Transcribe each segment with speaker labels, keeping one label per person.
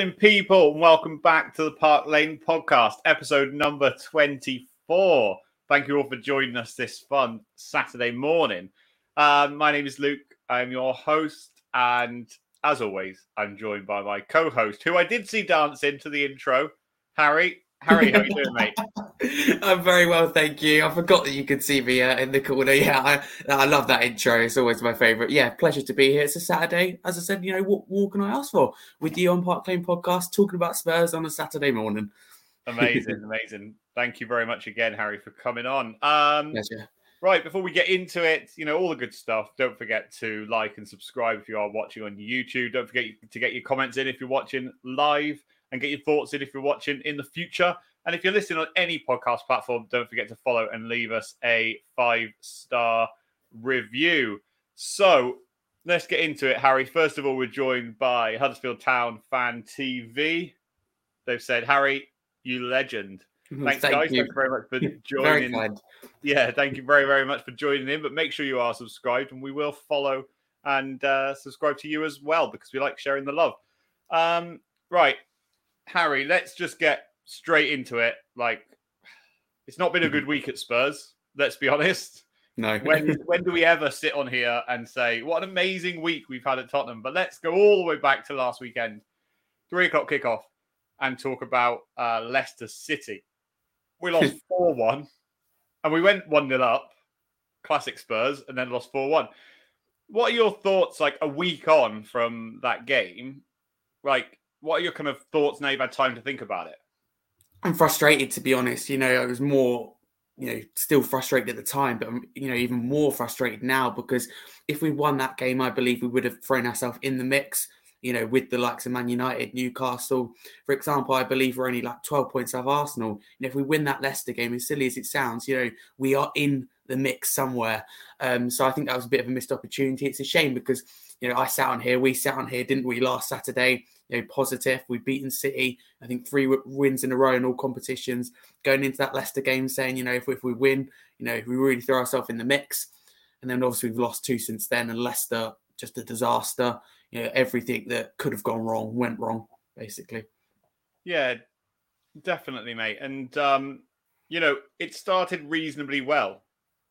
Speaker 1: happening, people? And welcome back to the Park Lane podcast, episode number 24. Thank you all for joining us this fun Saturday morning. Um, my name is Luke. I'm your host. And as always, I'm joined by my co host, who I did see dance into the intro, Harry. Harry, how you doing, mate?
Speaker 2: I'm very well, thank you. I forgot that you could see me uh, in the corner. Yeah, I, I love that intro. It's always my favourite. Yeah, pleasure to be here. It's a Saturday. As I said, you know, what more can I ask for? With you on Park Lane podcast, talking about Spurs on a Saturday morning.
Speaker 1: Amazing, amazing. Thank you very much again, Harry, for coming on. Um,
Speaker 2: Pleasure.
Speaker 1: Right, before we get into it, you know, all the good stuff, don't forget to like and subscribe if you are watching on YouTube. Don't forget to get your comments in if you're watching live and get your thoughts in if you're watching in the future. And if you're listening on any podcast platform, don't forget to follow and leave us a five star review. So let's get into it, Harry. First of all, we're joined by Huddersfield Town Fan TV. They've said, Harry, you legend. Thanks,
Speaker 2: Thank
Speaker 1: guys.
Speaker 2: you.
Speaker 1: Thank you very much for joining. Yeah, thank you very, very much for joining in. But make sure you are subscribed, and we will follow and uh, subscribe to you as well because we like sharing the love. Um, right, Harry, let's just get straight into it. Like, it's not been a good week at Spurs. Let's be honest.
Speaker 2: No.
Speaker 1: When when do we ever sit on here and say what an amazing week we've had at Tottenham? But let's go all the way back to last weekend, three o'clock kickoff, and talk about uh, Leicester City. We lost four one, and we went one 0 up, classic Spurs, and then lost four one. What are your thoughts like a week on from that game? Like, what are your kind of thoughts now you've had time to think about it?
Speaker 2: I'm frustrated to be honest. You know, I was more, you know, still frustrated at the time, but I'm, you know, even more frustrated now because if we won that game, I believe we would have thrown ourselves in the mix. You know, with the likes of Man United, Newcastle, for example, I believe we're only like 12 points off Arsenal. And if we win that Leicester game, as silly as it sounds, you know, we are in the mix somewhere. Um, so I think that was a bit of a missed opportunity. It's a shame because you know I sat on here, we sat on here, didn't we, last Saturday? You know, positive. We've beaten City. I think three wins in a row in all competitions. Going into that Leicester game, saying you know if, if we win, you know if we really throw ourselves in the mix. And then obviously we've lost two since then, and Leicester just a disaster. You know everything that could have gone wrong went wrong, basically.
Speaker 1: Yeah, definitely, mate. And um, you know, it started reasonably well.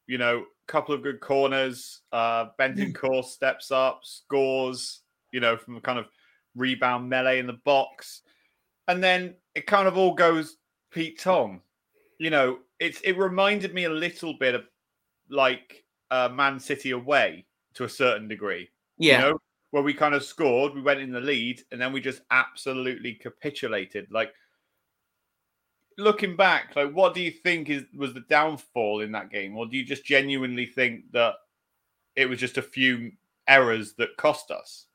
Speaker 1: You know, a couple of good corners. Uh, Bentancur steps up, scores. You know, from a kind of rebound melee in the box, and then it kind of all goes Pete Tong. You know, it's it reminded me a little bit of like uh, Man City away to a certain degree.
Speaker 2: Yeah,
Speaker 1: You know, where we kind of scored, we went in the lead, and then we just absolutely capitulated. Like looking back, like what do you think is was the downfall in that game, or do you just genuinely think that it was just a few errors that cost us?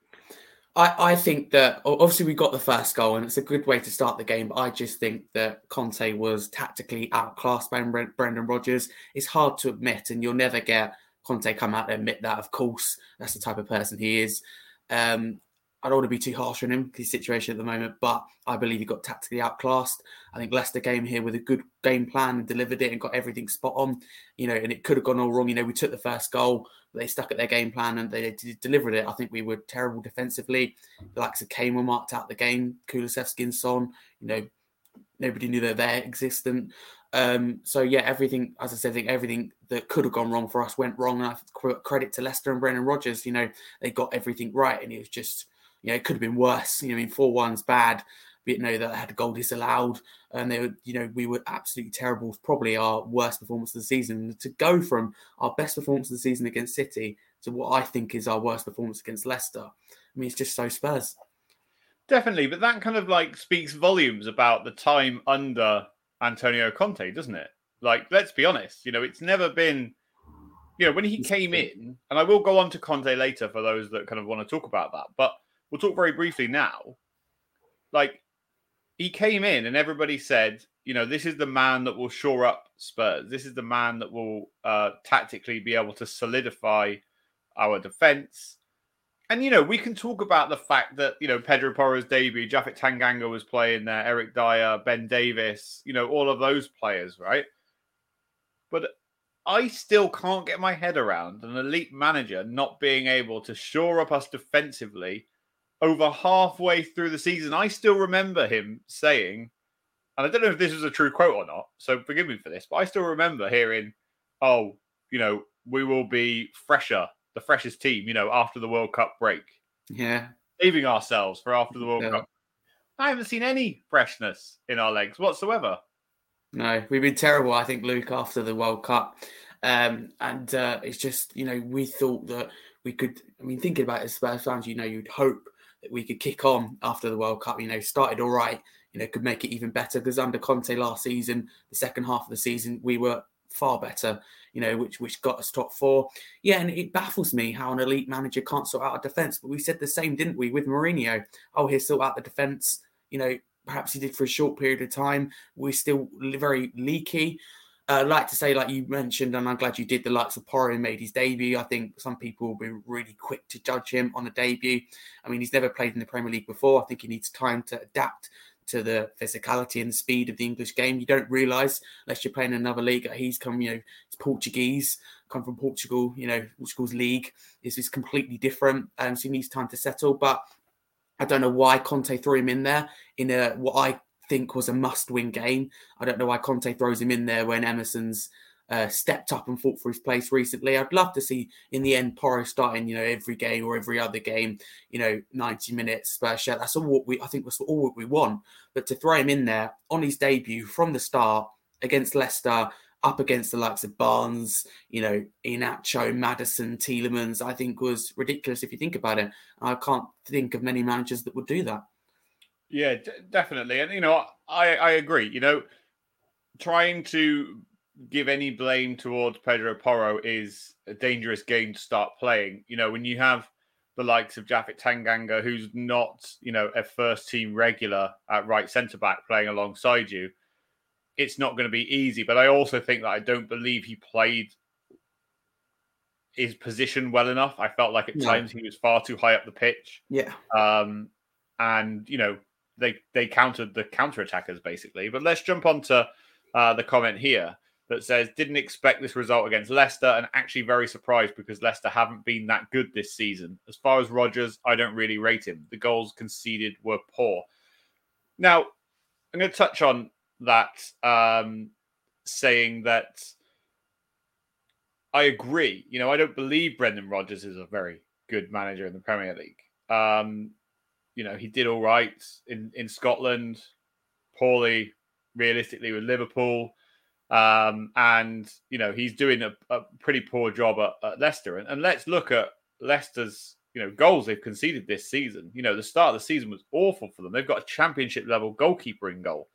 Speaker 2: I, I think that obviously we got the first goal and it's a good way to start the game. But I just think that Conte was tactically outclassed by Bren- Brendan Rodgers. It's hard to admit, and you'll never get Conte come out and admit that. Of course, that's the type of person he is. Um, I don't want to be too harsh on him, his situation at the moment, but I believe he got tactically outclassed. I think Leicester came here with a good game plan and delivered it and got everything spot on. You know, and it could have gone all wrong. You know, we took the first goal, they stuck at their game plan and they delivered it. I think we were terrible defensively. The likes of Kane were marked out the game, Kulusevski and Son. You know, nobody knew they're there existent. Um, so yeah, everything, as I said, I think everything that could have gone wrong for us went wrong. And I cr- credit to Leicester and Brendan Rodgers. You know, they got everything right, and it was just, you know, it could have been worse. You know, I mean, four one's bad. But, you know, that had a goal disallowed, and they were, you know, we were absolutely terrible. Probably our worst performance of the season. To go from our best performance of the season against City to what I think is our worst performance against Leicester, I mean, it's just so Spurs.
Speaker 1: Definitely, but that kind of like speaks volumes about the time under Antonio Conte, doesn't it? Like, let's be honest, you know, it's never been, you know, when he came in, and I will go on to Conte later for those that kind of want to talk about that, but we'll talk very briefly now. Like, he came in and everybody said, you know, this is the man that will shore up Spurs. This is the man that will uh, tactically be able to solidify our defense. And you know, we can talk about the fact that you know Pedro Porro's debut, Japhet Tanganga was playing there, Eric Dier, Ben Davies, you know, all of those players, right? But I still can't get my head around an elite manager not being able to shore up us defensively over halfway through the season, I still remember him saying, and I don't know if this was a true quote or not, so forgive me for this, but I still remember hearing, oh, you know, we will be fresher, the freshest team, you know, after the World Cup break.
Speaker 2: Yeah.
Speaker 1: Saving ourselves for after the World yeah. Cup. I haven't seen any freshness in our legs whatsoever.
Speaker 2: No, we've been terrible, I think, Luke, after the World Cup. Um, and uh, it's just, you know, we thought that we could, I mean, thinking about it as Spurs fans, you know, you'd hope we could kick on after the World Cup, you know, started all right, you know, could make it even better because under Conte last season, the second half of the season, we were far better, you know, which which got us top four. Yeah, and it baffles me how an elite manager can't sort out a defence. But we said the same, didn't we, with Mourinho? Oh, he'll sort out the defence. You know, perhaps he did for a short period of time. We're still very leaky. Uh, like to say, like you mentioned, and I'm glad you did. The likes of Porro made his debut. I think some people will be really quick to judge him on a debut. I mean, he's never played in the Premier League before. I think he needs time to adapt to the physicality and the speed of the English game. You don't realise unless you're playing another league. He's come, you know, it's Portuguese, come from Portugal. You know, Portugal's league is is completely different, and um, so he needs time to settle. But I don't know why Conte threw him in there in a what I think was a must-win game. I don't know why Conte throws him in there when Emerson's uh, stepped up and fought for his place recently. I'd love to see in the end Porro starting, you know, every game or every other game, you know, 90 minutes Spurs share. That's all what we I think that's all what we want. But to throw him in there on his debut from the start against Leicester, up against the likes of Barnes, you know, Iheanacho, Maddison, Tielemans, I think was ridiculous if you think about it. I can't think of many managers that would do that.
Speaker 1: Yeah, d- definitely. And, you know, I, I agree. You know, trying to give any blame towards Pedro Porro is a dangerous game to start playing. You know, when you have the likes of Japhet Tanganga, who's not, you know, a first team regular at right centre back playing alongside you, it's not going to be easy. But I also think that I don't believe he played his position well enough. I felt like at yeah. times he was far too high up the pitch.
Speaker 2: Yeah.
Speaker 1: Um, and you know, they they countered the counter attackers basically. But let's jump on to uh, the comment here that says didn't expect this result against Leicester and actually very surprised because Leicester haven't been that good this season. As far as Rodgers, I don't really rate him. The goals conceded were poor. Now, I'm going to touch on that, um, saying that I agree. You know, I don't believe Brendan Rodgers is a very good manager in the Premier League. Um, you know, he did all right in, in Scotland, poorly realistically with Liverpool. Um, and, you know, he's doing a, a pretty poor job at, at Leicester. And, and, let's look at Leicester's, you know, goals they've conceded this season. You know, the start of the season was awful for them. They've got a championship level goalkeeper in goal.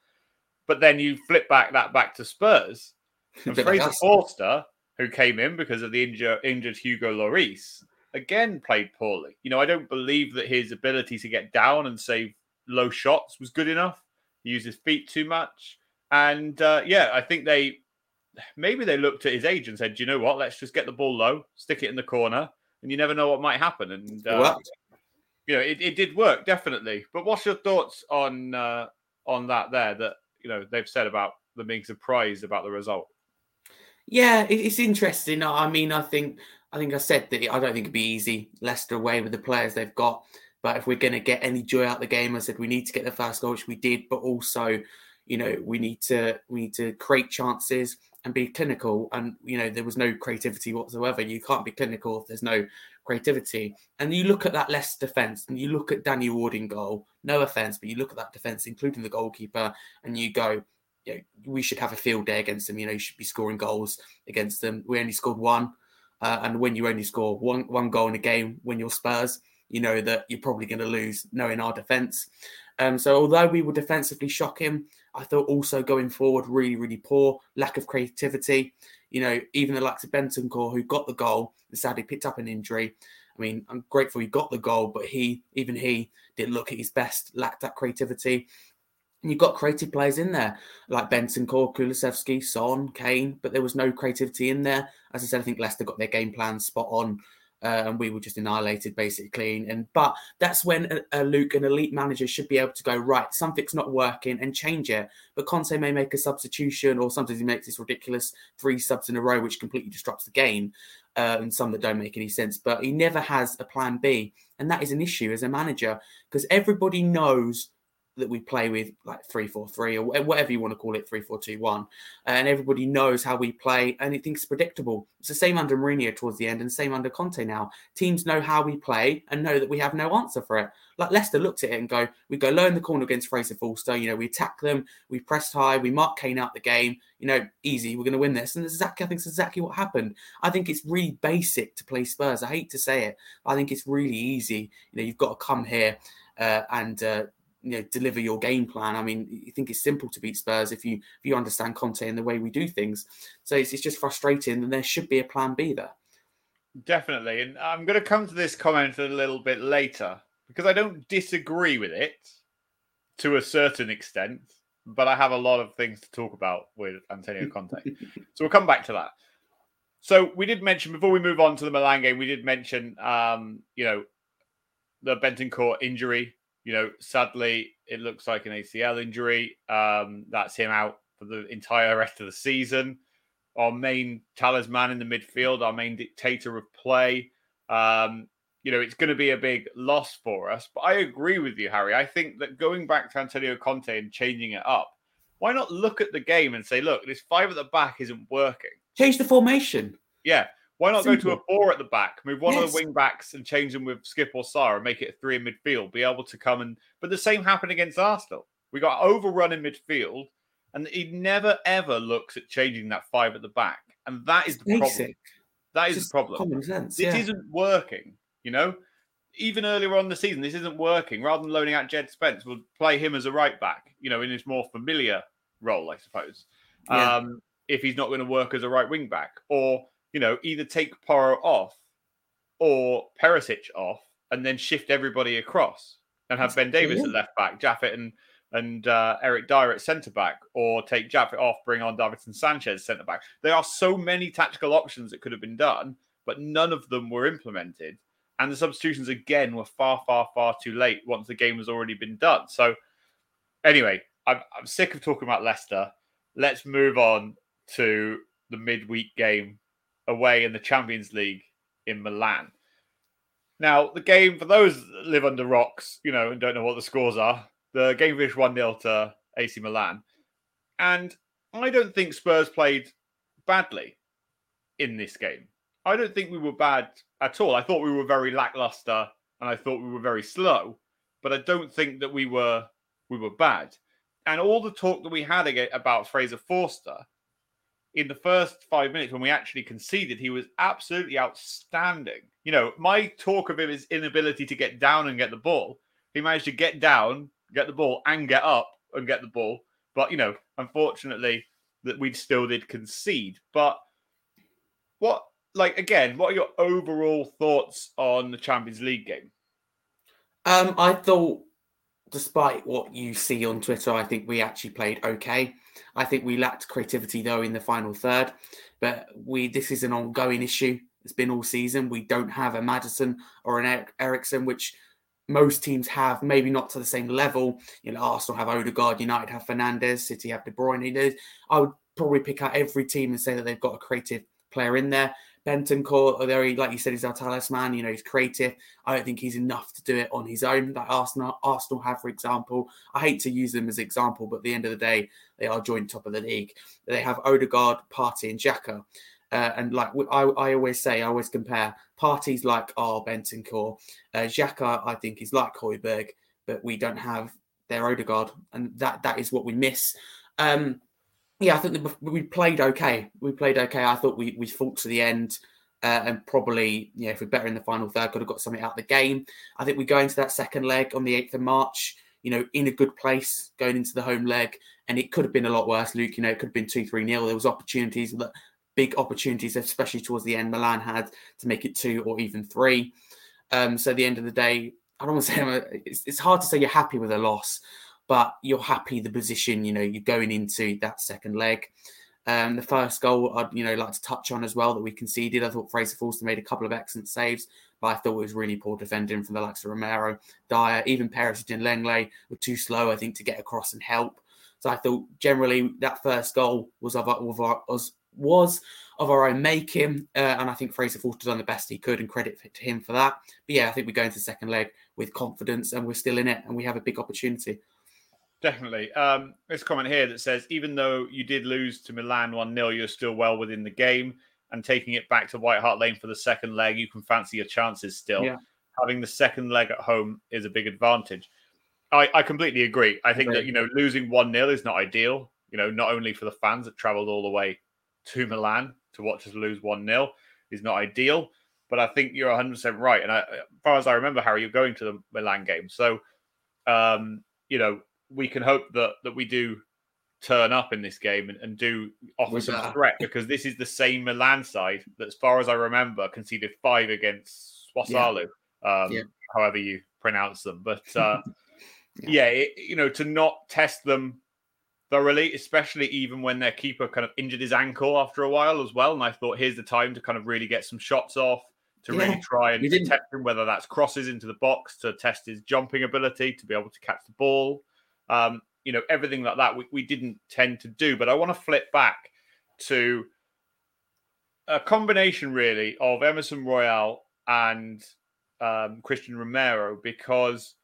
Speaker 1: But then you flip back that back to Spurs. And Fraser Forster, who came in because of the injure, injured Hugo Lloris, again played poorly. You know, I don't believe that his ability to get down and save low shots was good enough. He used his feet too much. And uh, yeah, I think they maybe they looked at his age and said, you know what? Let's just get the ball low, stick it in the corner, and you never know what might happen. And uh, you know, it, it did work definitely. But what's your thoughts on uh, on that there? That you know they've said about them being surprised about the result.
Speaker 2: Yeah, it's interesting. I mean, I think I think I said that I don't think it'd be easy. Leicester away with the players they've got. But if we're going to get any joy out of the game, I said we need to get the first goal, which we did. But also, you know, we need to we need to create chances and be clinical. And you know, there was no creativity whatsoever. You can't be clinical if there's no creativity. And you look at that Leicester defence, and you look at Danny Ward in goal. No offence, but you look at that defence, including the goalkeeper, and you go, you know, we should have a field day against them. You know, you should be scoring goals against them. We only scored one. Uh, and when you only score one one goal in a game when you're Spurs, you know that you're probably going to lose, knowing our defence. Um, so although we were defensively shocking, I thought also going forward really really poor, lack of creativity. You know, even the likes of Bentancur who got the goal and sadly picked up an injury. I mean, I'm grateful he got the goal, but he even he didn't look at his best, lacked that creativity. And you've got creative players in there like Bentancur, Kulusevski, Son, Kane, but there was no creativity in there. As I said, I think Leicester got their game plan spot on. uh, and we were just annihilated basically. And but that's when a, a Luke, an elite manager, should be able to go right. Something's not working and change it. But Conte may make a substitution, or sometimes he makes this ridiculous three subs in a row, which completely disrupts the game, uh, and some that don't make any sense. But he never has a plan B, and that is an issue as a manager because everybody knows that we play with like three four three or whatever you want to call it three four two one, and everybody knows how we play and it thinks predictable. It's the same under Mourinho towards the end and same under Conte now. Teams know how we play and know that we have no answer for it. Like Leicester looked at it and go, we go low in the corner against Fraser Forster. You know, we attack them, we pressed high, we mark Kane out the game. You know, easy, we're going to win this. And exactly, I think it's exactly what happened. I think it's really basic to play Spurs. I hate to say it, I think it's really easy. You know, you've got to come here uh, and uh, you know deliver your game plan. I mean, you think it's simple to beat Spurs if you if you understand Conte and the way we do things. So it's, it's just frustrating, and there should be a plan B there.
Speaker 1: Definitely, and I'm going to come to this comment a little bit later because I don't disagree with it to a certain extent, but I have a lot of things to talk about with Antonio Conte. so we'll come back to that. So we did mention before we move on to the Milan game, we did mention, um, you know, the Bentancur injury you know, sadly, it looks like an ACL injury. Um, that's him out for the entire rest of the season. Our main talisman in the midfield, our main dictator of play. Um, you know, it's going to be a big loss for us. But I agree with you, Harry. I think that going back to Antonio Conte and changing it up, why not look at the game and say, look, this five at the back isn't working?
Speaker 2: Change the formation.
Speaker 1: Yeah. Why not Simple. go to a four at the back, move one yes. of the wing backs and change them with Skipp or Sarr and make it a three in midfield, be able to come and. But the same happened against Arsenal. We got overrun in midfield, and he never ever looks at changing that five at the back, and that is the Basic. problem. That is Just the problem.
Speaker 2: Common sense.
Speaker 1: Yeah. isn't working. You know, even earlier on the season, this isn't working. Rather than loaning out Jed Spence, we'll play him as a right back. You know, in his more familiar role, I suppose. Yeah. Um, if he's not going to work as a right wing back, or you know, either take Porro off or Perisic off and then shift everybody across and have That's Ben Davies at left back, Japhet and and uh, Eric Dier at centre back, or take Japhet off, bring on Davinson Sanchez centre back. There are so many tactical options that could have been done, but none of them were implemented. And the substitutions again were far, far, far too late once the game has already been done. So, anyway, I'm, I'm sick of talking about Leicester. Let's move on to the midweek game away in the Champions League in Milan. Now, the game, for those that live under rocks, you know, and don't know what the scores are, the game finished 1 0 to AC Milan. And I don't think Spurs played badly in this game. I don't think we were bad at all. I thought we were very lackluster and I thought we were very slow, but I don't think that we were we were bad. And all the talk that we had about Fraser Forster in the first five minutes when we actually conceded, he was absolutely outstanding. You know, my talk of him is inability to get down and get the ball. He managed to get down, get the ball, and get up and get the ball. But you know, unfortunately, that we still did concede. But what, like, again, what are your overall thoughts on the Champions League game?
Speaker 2: Um, I thought, despite what you see on Twitter, I think we actually played okay. I think we lacked creativity though in the final third, but we this is an ongoing issue. It's been all season. We don't have a Maddison or an Eriksen, which most teams have, maybe not to the same level. You know, Arsenal have Odegaard, United have Fernandes, City have De Bruyne. I would probably pick out every team and say that they've got a creative player in there. Bentancur, although he, like you said, he's our talisman, you know, he's creative. I don't think he's enough to do it on his own, like Arsenal, Arsenal have, for example. I hate to use them as example, but at the end of the day, they are joint top of the league. They have Odegaard, Partey, and Xhaka. Uh, and like I, I always say, I always compare Partey's like our Bentancur. Uh, Xhaka, I think, is like Højbjerg, but we don't have their Odegaard, and that that is what we miss. Um, yeah, I think we played okay. We played okay. I thought we we fought to the end. Uh, and probably, yeah, if we're better in the final third, could have got something out of the game. I think we go into that second leg on the 8th of March, you know, in a good place going into the home leg. And it could have been a lot worse, Luke. You know, it could have been 2 3 nil. There was opportunities, big opportunities, especially towards the end. Milan had to make it two or even three. Um, so at the end of the day, I don't want to say it's, it's hard to say you're happy with a loss but you're happy the position you know you're going into that second leg. Um, the first goal, I'd you know like to touch on as well that we conceded. I thought Fraser Forster made a couple of excellent saves, but I thought it was really poor defending from the likes of Romero, Dier, even Perisic and Lenglet were too slow, I think, to get across and help. So I thought generally that first goal was of, of our, was was of our own making, uh, and I think Fraser Forster done the best he could, and credit to him for that. But yeah, I think we go into the second leg with confidence, and we're still in it, and we have a big opportunity.
Speaker 1: Definitely. Um, a comment here that says, even though you did lose to Milan 1 0, you're still well within the game. And taking it back to White Hart Lane for the second leg, you can fancy your chances still. Yeah. Having the second leg at home is a big advantage. I, I completely agree. I think right. that, you know, losing 1 0 is not ideal, you know, not only for the fans that travelled all the way to Milan to watch us lose 1 0 is not ideal. But I think you're 100% right. And I, as far as I remember, Harry, you're going to the Milan game. So, um, you know, we can hope that that we do turn up in this game and, and do offer some threat because this is the same Milan side that, as far as I remember, conceded five against Sassuolo, yeah. Um, yeah. however you pronounce them. But uh, yeah, yeah it, you know, to not test them thoroughly, especially even when their keeper kind of injured his ankle after a while as well. And I thought here's the time to kind of really get some shots off. To yeah, really try and test him, whether that's crosses into the box to test his jumping ability, to be able to catch the ball, um, you know, everything like that we, we didn't tend to do. But I want to flip back to a combination really of Emerson Royal and um, Christian Romero because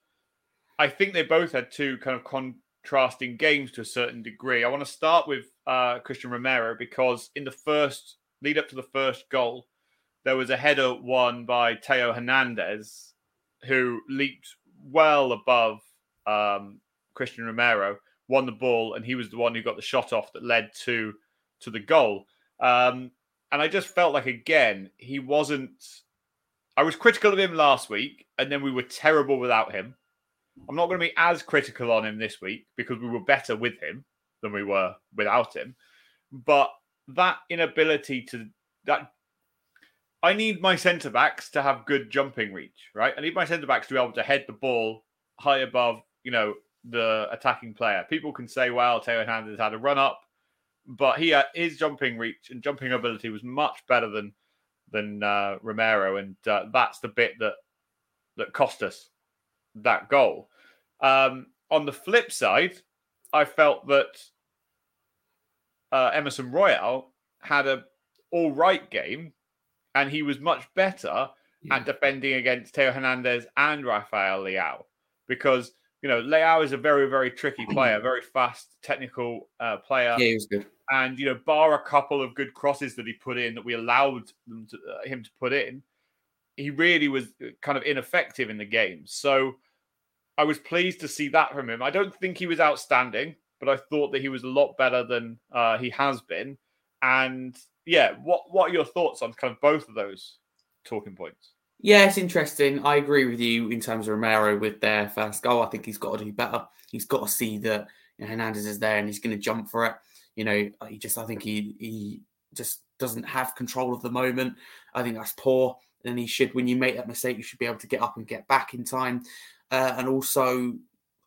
Speaker 1: I think they both had two kind of contrasting games to a certain degree. I want to start with uh, Christian Romero because in the first lead up to the first goal, there was a header won by Theo Hernandez who leaped well above um, Christian Romero, won the ball, and he was the one who got the shot off that led to to the goal. Um, and I just felt like again he wasn't. I was critical of him last week, and then we were terrible without him. I'm not going to be as critical on him this week because we were better with him than we were without him. But that inability to that I need my centre backs to have good jumping reach, right? I need my centre backs to be able to head the ball high above, you know, the attacking player. People can say, well, Theo Hernandez had a run up, but he had, his jumping reach and jumping ability was much better than than uh, Romero, and uh, that's the bit that that cost us that goal. Um, on the flip side, I felt that uh, Emerson Royal had a all right game, and he was much better yeah. at defending against Theo Hernandez and Rafael Leao because you know, Leao is a very, very tricky player, very fast, technical uh, player.
Speaker 2: Yeah, he was good.
Speaker 1: And you know, bar a couple of good crosses that he put in that we allowed them to, uh, him to put in, he really was uh, kind of ineffective in the game. So I was pleased to see that from him. I don't think he was outstanding, but I thought that he was a lot better than uh, he has been. And yeah, what what are your thoughts on kind of both of those talking points?
Speaker 2: Yeah, it's interesting. I agree with you in terms of Romero with their first goal. I think he's got to do better. He's got to see that you know, Hernandez is there and he's going to jump for it. You know, he just, I think he he just doesn't have control of the moment. I think that's poor. And he should, when you make that mistake, you should be able to get up and get back in time. Uh, and also,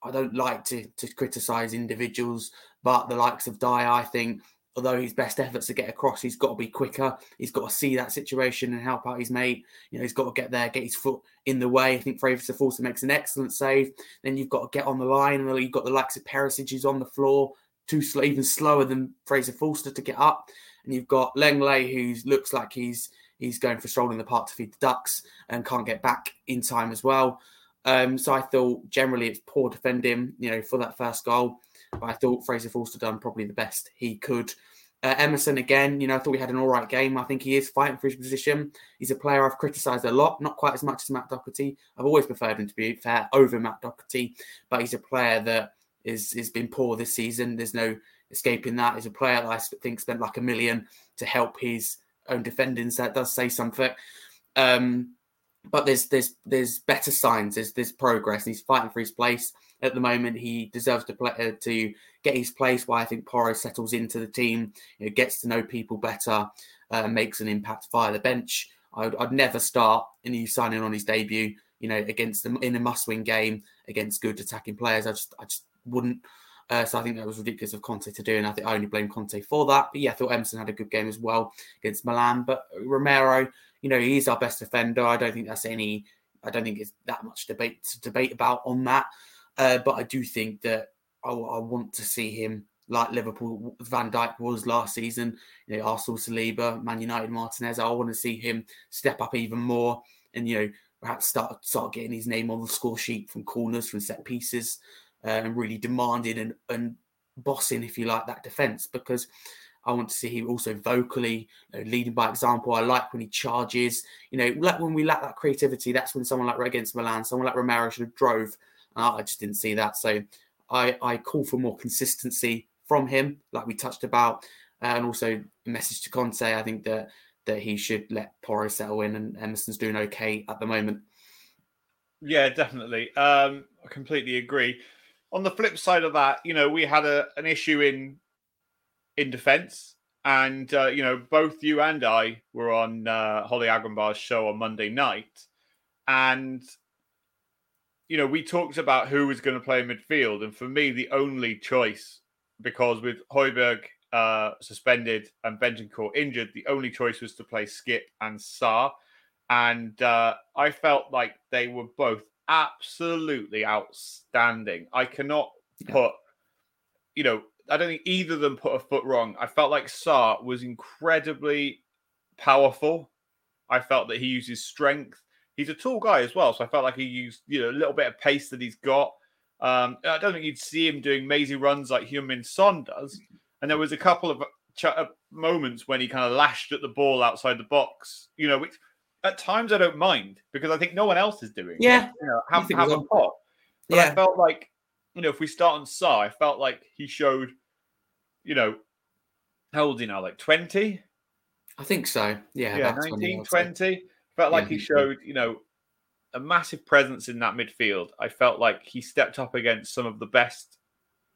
Speaker 2: I don't like to to criticize individuals, but the likes of Dier, I think although his best efforts to get across, he's got to be quicker. He's got to see that situation and help out his mate. You know, he's got to get there, get his foot in the way. I think Fraser Forster makes an excellent save. Then you've got to get on the line. And you've got the likes of Perisic who's on the floor, too slow, even slower than Fraser Forster to get up. And you've got Lenglet who looks like he's he's going for a stroll in the park to feed the ducks and can't get back in time as well. Um, so I thought generally it's poor defending, you know, for that first goal. But I thought Fraser Forster done probably the best he could. Uh, Emerson again, you know, I thought we had an all right game. I think he is fighting for his position. He's a player I've criticised a lot, not quite as much as Matt Doherty. I've always preferred him to be fair over Matt Doherty, but he's a player that is has been poor this season. There's no escaping that. He's a player that I think spent like a million to help his own defending. So that does say something. Um, but there's there's there's better signs. There's there's progress. he's fighting for his place at the moment. He deserves to play uh, to get his place. Why I think Porro settles into the team, you know, gets to know people better, uh, makes an impact via the bench. I'd, I'd never start a new signing on his debut. You know, against them in a must-win game against good attacking players. I just I just wouldn't. Uh, so I think that was ridiculous of Conte to do, and I think I only blame Conte for that. But yeah, I thought Emerson had a good game as well against Milan. But Romero, you know, he's our best defender. I don't think that's any. I don't think it's that much debate to debate about on that. Uh, but I do think that I, I, want to see him like Liverpool Van Dijk was last season. You know, Arsenal Saliba, Man United Martinez. I want to see him step up even more, and you know, perhaps start start getting his name on the score sheet from corners, from set pieces uh, and really demanding and, and bossing, if you like, that defense because I want to see him also vocally you know, leading by example. I like when he charges. You know, like when we lack that creativity, that's when someone like against Milan, someone like Romero should have drove. Uh, I just didn't see that. So I, I call for more consistency from him, like we touched about, and also a message to Conte. I think that that he should let Porro settle in, and Emerson's doing okay at the moment.
Speaker 1: Yeah, definitely. Um, I completely agree on the flip side of that, you know, we had a, an issue in in defence, and uh, you know, both you and I were on uh, Holly Agrambar's show on Monday night, and you know, we talked about who was going to play midfield, and for me, the only choice, because with Højbjerg uh, suspended and Bentancur injured, the only choice was to play Skipp and Sarr, and uh, I felt like they were both absolutely outstanding. I cannot put, you know, I don't think either of them put a foot wrong. I felt like Sarr was incredibly powerful. I felt that he used his strength. He's a tall guy as well, so I felt like he used you know a little bit of pace that he's got. Um, I don't think you'd see him doing mazy runs like Heung-min Son does. And there was a couple of ch- uh, moments when he kind of lashed at the ball outside the box, you know, which at times I don't mind because I think no one else is doing.
Speaker 2: Yeah,
Speaker 1: it. you know, have, have a pot. But yeah. I felt like you know if we start on Sarr, I felt like he showed, you know, how old is he now? Like twenty.
Speaker 2: I think so. Yeah,
Speaker 1: yeah, 19, 20. Felt like yeah, he showed, you know, a massive presence in that midfield. I felt like he stepped up against some of the best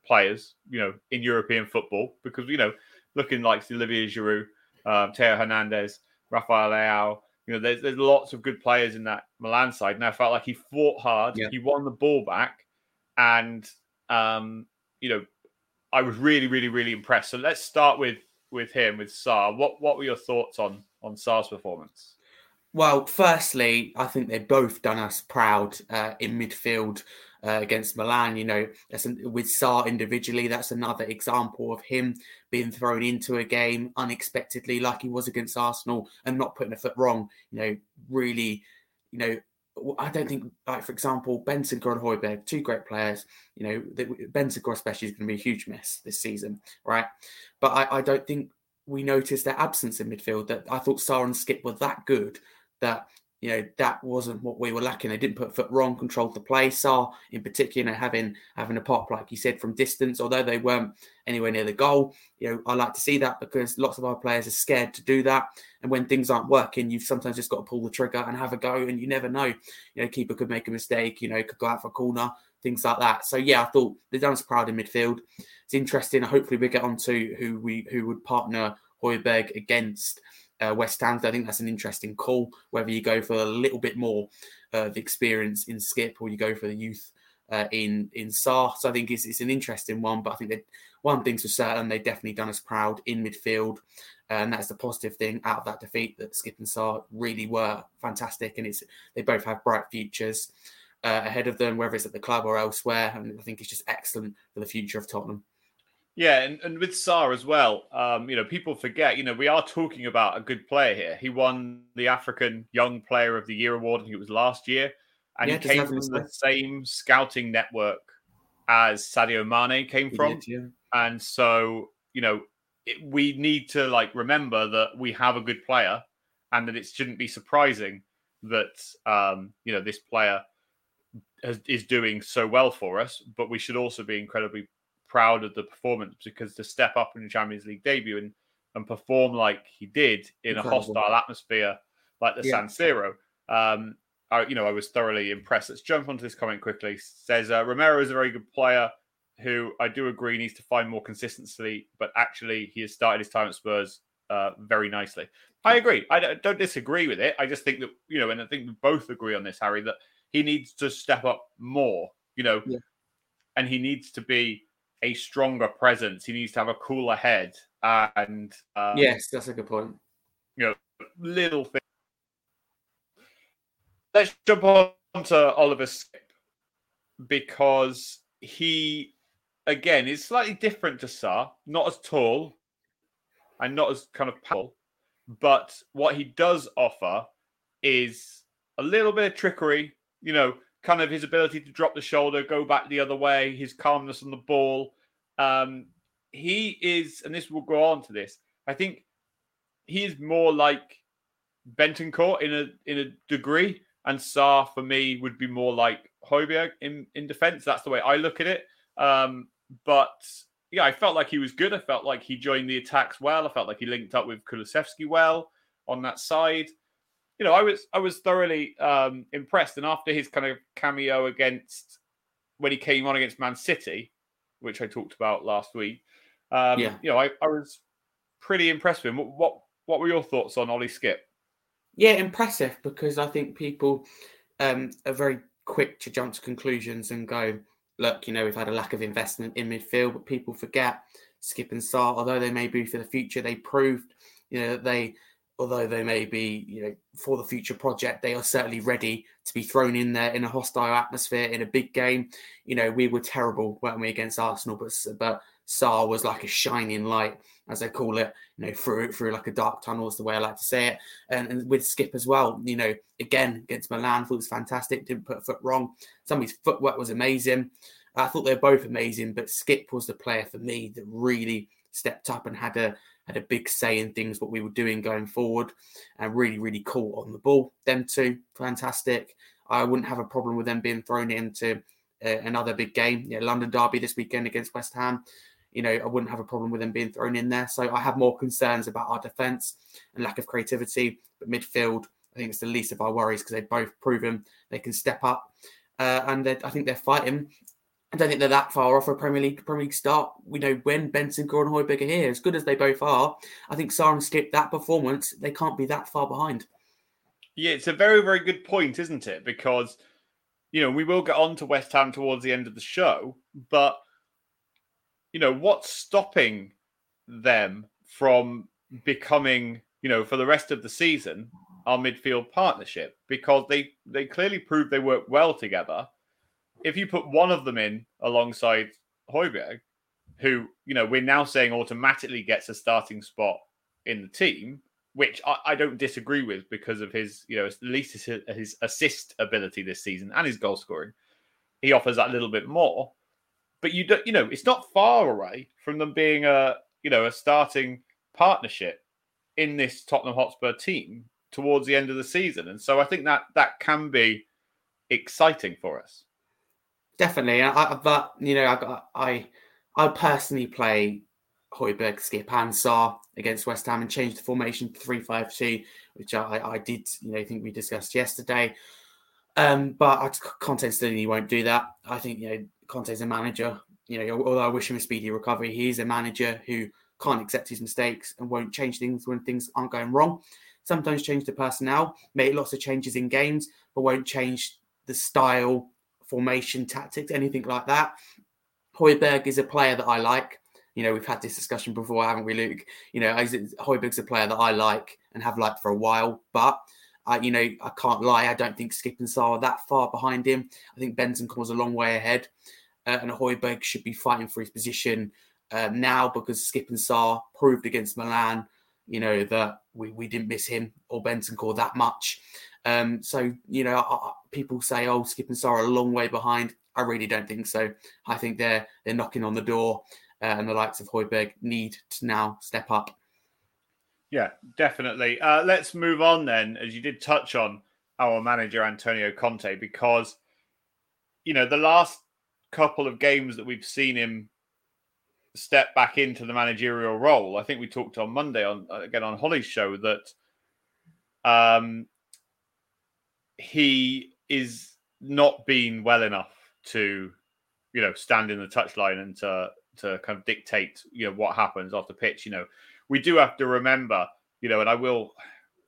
Speaker 1: players, you know, in European football because you know, looking like Olivier Giroud, um, Theo Hernandez, Rafael Leao, you know, there's there's lots of good players in that Milan side, and I felt like he fought hard. Yeah. He won the ball back, and um, you know, I was really, really, really impressed. So let's start with with him with Sarr. What what were your thoughts on on Sarr's performance?
Speaker 2: Well, firstly, I think they've both done us proud uh, in midfield uh, against Milan. You know, an, with Sarr individually, that's another example of him being thrown into a game unexpectedly, like he was against Arsenal, and not putting a foot wrong. You know, really, you know. I don't think, like for example, Benson and Højbjerg, two great players. You know, Benson Bentancur especially is going to be a huge miss this season, right? But I, I don't think we noticed their absence in midfield. That I thought Sarr and Skipp were that good that you know that wasn't what we were lacking. They didn't put foot wrong, controlled the play. Sarr, in particular, having having a pop like you said from distance, although they weren't anywhere near the goal. You know, I like to see that because lots of our players are scared to do that. And when things aren't working, you've sometimes just got to pull the trigger and have a go. And you never know. You know, keeper could make a mistake. You know, could go out for a corner, things like that. So yeah, I thought they've done proud in midfield. It's interesting. Hopefully, we get on to who we who would partner Højbjerg against uh, West Ham. I think that's an interesting call. Whether you go for a little bit more uh, of experience in Skipp or you go for the youth uh, in in Sarr. So I think it's, it's an interesting one. But I think that one thing's for certain, they've definitely done us proud in midfield, and that's the positive thing out of that defeat that Skipp and Sarr really were fantastic, and it's they both have bright futures. Uh, ahead of them, whether it's at the club or elsewhere, and I think it's just excellent for the future of Tottenham.
Speaker 1: Yeah, and, and with Sarr as well, um, you know, people forget, you know, we are talking about a good player here. He won the African Young Player of the Year award, I think it was last year. And yeah, he came from the same scouting network as Sadio Mane came he from. Did, yeah. And so, you know, it, we need to like remember that we have a good player and that it shouldn't be surprising that, um, you know, this player has, is doing so well for us, but we should also be incredibly proud of the performance because to step up in the Champions League debut and, and perform like he did in Incredible. a hostile atmosphere like the yeah. San Siro, um, I, you know, I was thoroughly impressed. Let's jump onto this comment quickly. Says uh, Romero is a very good player who I do agree needs to find more consistency, but actually he has started his time at Spurs uh, very nicely. I agree. I don't disagree with it. I just think that you know, and I think we both agree on this, Harry, that he needs to step up more. You know, yeah. and he needs to be a stronger presence. He needs to have a cooler head. And um,
Speaker 2: yes, that's a good point.
Speaker 1: You know, little thing. Let's jump on to Oliver Skipp because he, again, is slightly different to Sarr. Not as tall and not as kind of powerful, but what he does offer is a little bit of trickery. You know, kind of his ability to drop the shoulder, go back the other way, his calmness on the ball. Um, he is, and this will go on to this. I think he is more like Bentancur in a in a degree, and Sarr for me would be more like Højbjerg in in defense. That's the way I look at it. Um, but yeah, I felt like he was good. I felt like he joined the attacks well. I felt like he linked up with Kulusevski well on that side you know, I was I was thoroughly um, impressed. And after his kind of cameo against when he came on against Man City, which I talked about last week, um, yeah. you know, I, I was pretty impressed with him. What, what what were your thoughts on Ollie Skipp?
Speaker 2: Yeah, impressive because I think people um, are very quick to jump to conclusions and go, look, you know, we've had a lack of investment in midfield, but people forget Skipp and Sarr, although they may be for the future, they proved, you know, that they although they may be, you know, for the future project, they are certainly ready to be thrown in there in a hostile atmosphere in a big game. You know, we were terrible, weren't we, against Arsenal, but but Sarr was like a shining light, as they call it, you know, through through like a dark tunnel is the way I like to say it. And, and with Skipp as well, you know, again against Milan, thought was fantastic, didn't put a foot wrong. Somebody's footwork was amazing. I thought they were both amazing, but Skipp was the player for me that really stepped up and had a had a big say in things what we were doing going forward, and really really cool on the ball. Them two, fantastic. I wouldn't have a problem with them being thrown into uh, another big game. Yeah, London Derby this weekend against West Ham. You know, I wouldn't have a problem with them being thrown in there. So I have more concerns about our defence and lack of creativity. But midfield, I think it's the least of our worries because they've both proven they can step up. Uh, and I think they're fighting I don't think they're that far off a Premier League Premier League start. We know when Benson and Højbjerg are here, as good as they both are, I think Sarr and Skipp that performance, they can't be that far behind.
Speaker 1: Yeah, it's a very, very good point, isn't it? Because you know, we will get on to West Ham towards the end of the show, but you know, what's stopping them from becoming, you know, for the rest of the season, our midfield partnership? Because they they clearly proved they work well together if you put one of them in alongside Højbjerg, who you know we're now saying automatically gets a starting spot in the team, which I, I don't disagree with because of his you know at least his, his assist ability this season and his goal scoring, he offers that little bit more. But you don't you know it's not far away from them being a you know a starting partnership in this Tottenham Hotspur team towards the end of the season, and so I think that that can be exciting for us.
Speaker 2: Definitely, I, but you know, I I I personally play Højbjerg, Skipp, and Sarr against West Ham and change the formation to three five two, which I, I did. You know, think we discussed yesterday. Um, but I, Conte he won't do that. I think you know Conte's a manager. You know, although I wish him a speedy recovery, he's a manager who can't accept his mistakes and won't change things when things aren't going wrong. Sometimes change the personnel, make lots of changes in games, but won't change the style formation tactics, anything like that. Højbjerg is a player that I like. You know, we've had this discussion before, haven't we, Luke? You know, Højbjerg's a player that I like and have liked for a while, but uh, you know, I can't lie. I don't think Skipp and Sarr are that far behind him. I think Bentancur's a long way ahead, uh, and Højbjerg should be fighting for his position uh, now because Skipp and Sarr proved against Milan, you know, that we, we didn't miss him or Bentancur that much. Um, so you know, I, people say, "Oh, Skipp and Sarr are a long way behind." I really don't think so. I think they're they're knocking on the door, uh, and the likes of Højbjerg need to now step up.
Speaker 1: Yeah, definitely. Uh, let's move on then, as you did touch on our manager Antonio Conte, because you know the last couple of games that we've seen him step back into the managerial role. I think we talked on Monday on again on Holly's show that um, he is not being well enough to, you know, stand in the touchline and to to kind of dictate, you know, what happens off the pitch. You know, we do have to remember, you know, and I will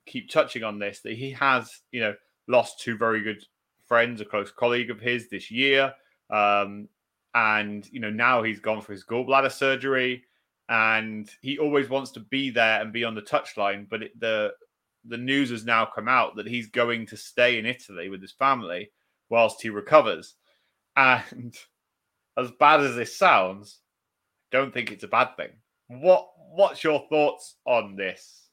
Speaker 1: keep touching on this that he has, you know, lost two very good friends, a close colleague of his this year, um, and you know now he's gone for his gallbladder surgery, and he always wants to be there and be on the touchline. But it, the the news has now come out that he's going to stay in Italy with his family whilst he recovers. And as bad as this sounds, don't think it's a bad thing. What What's your thoughts on this?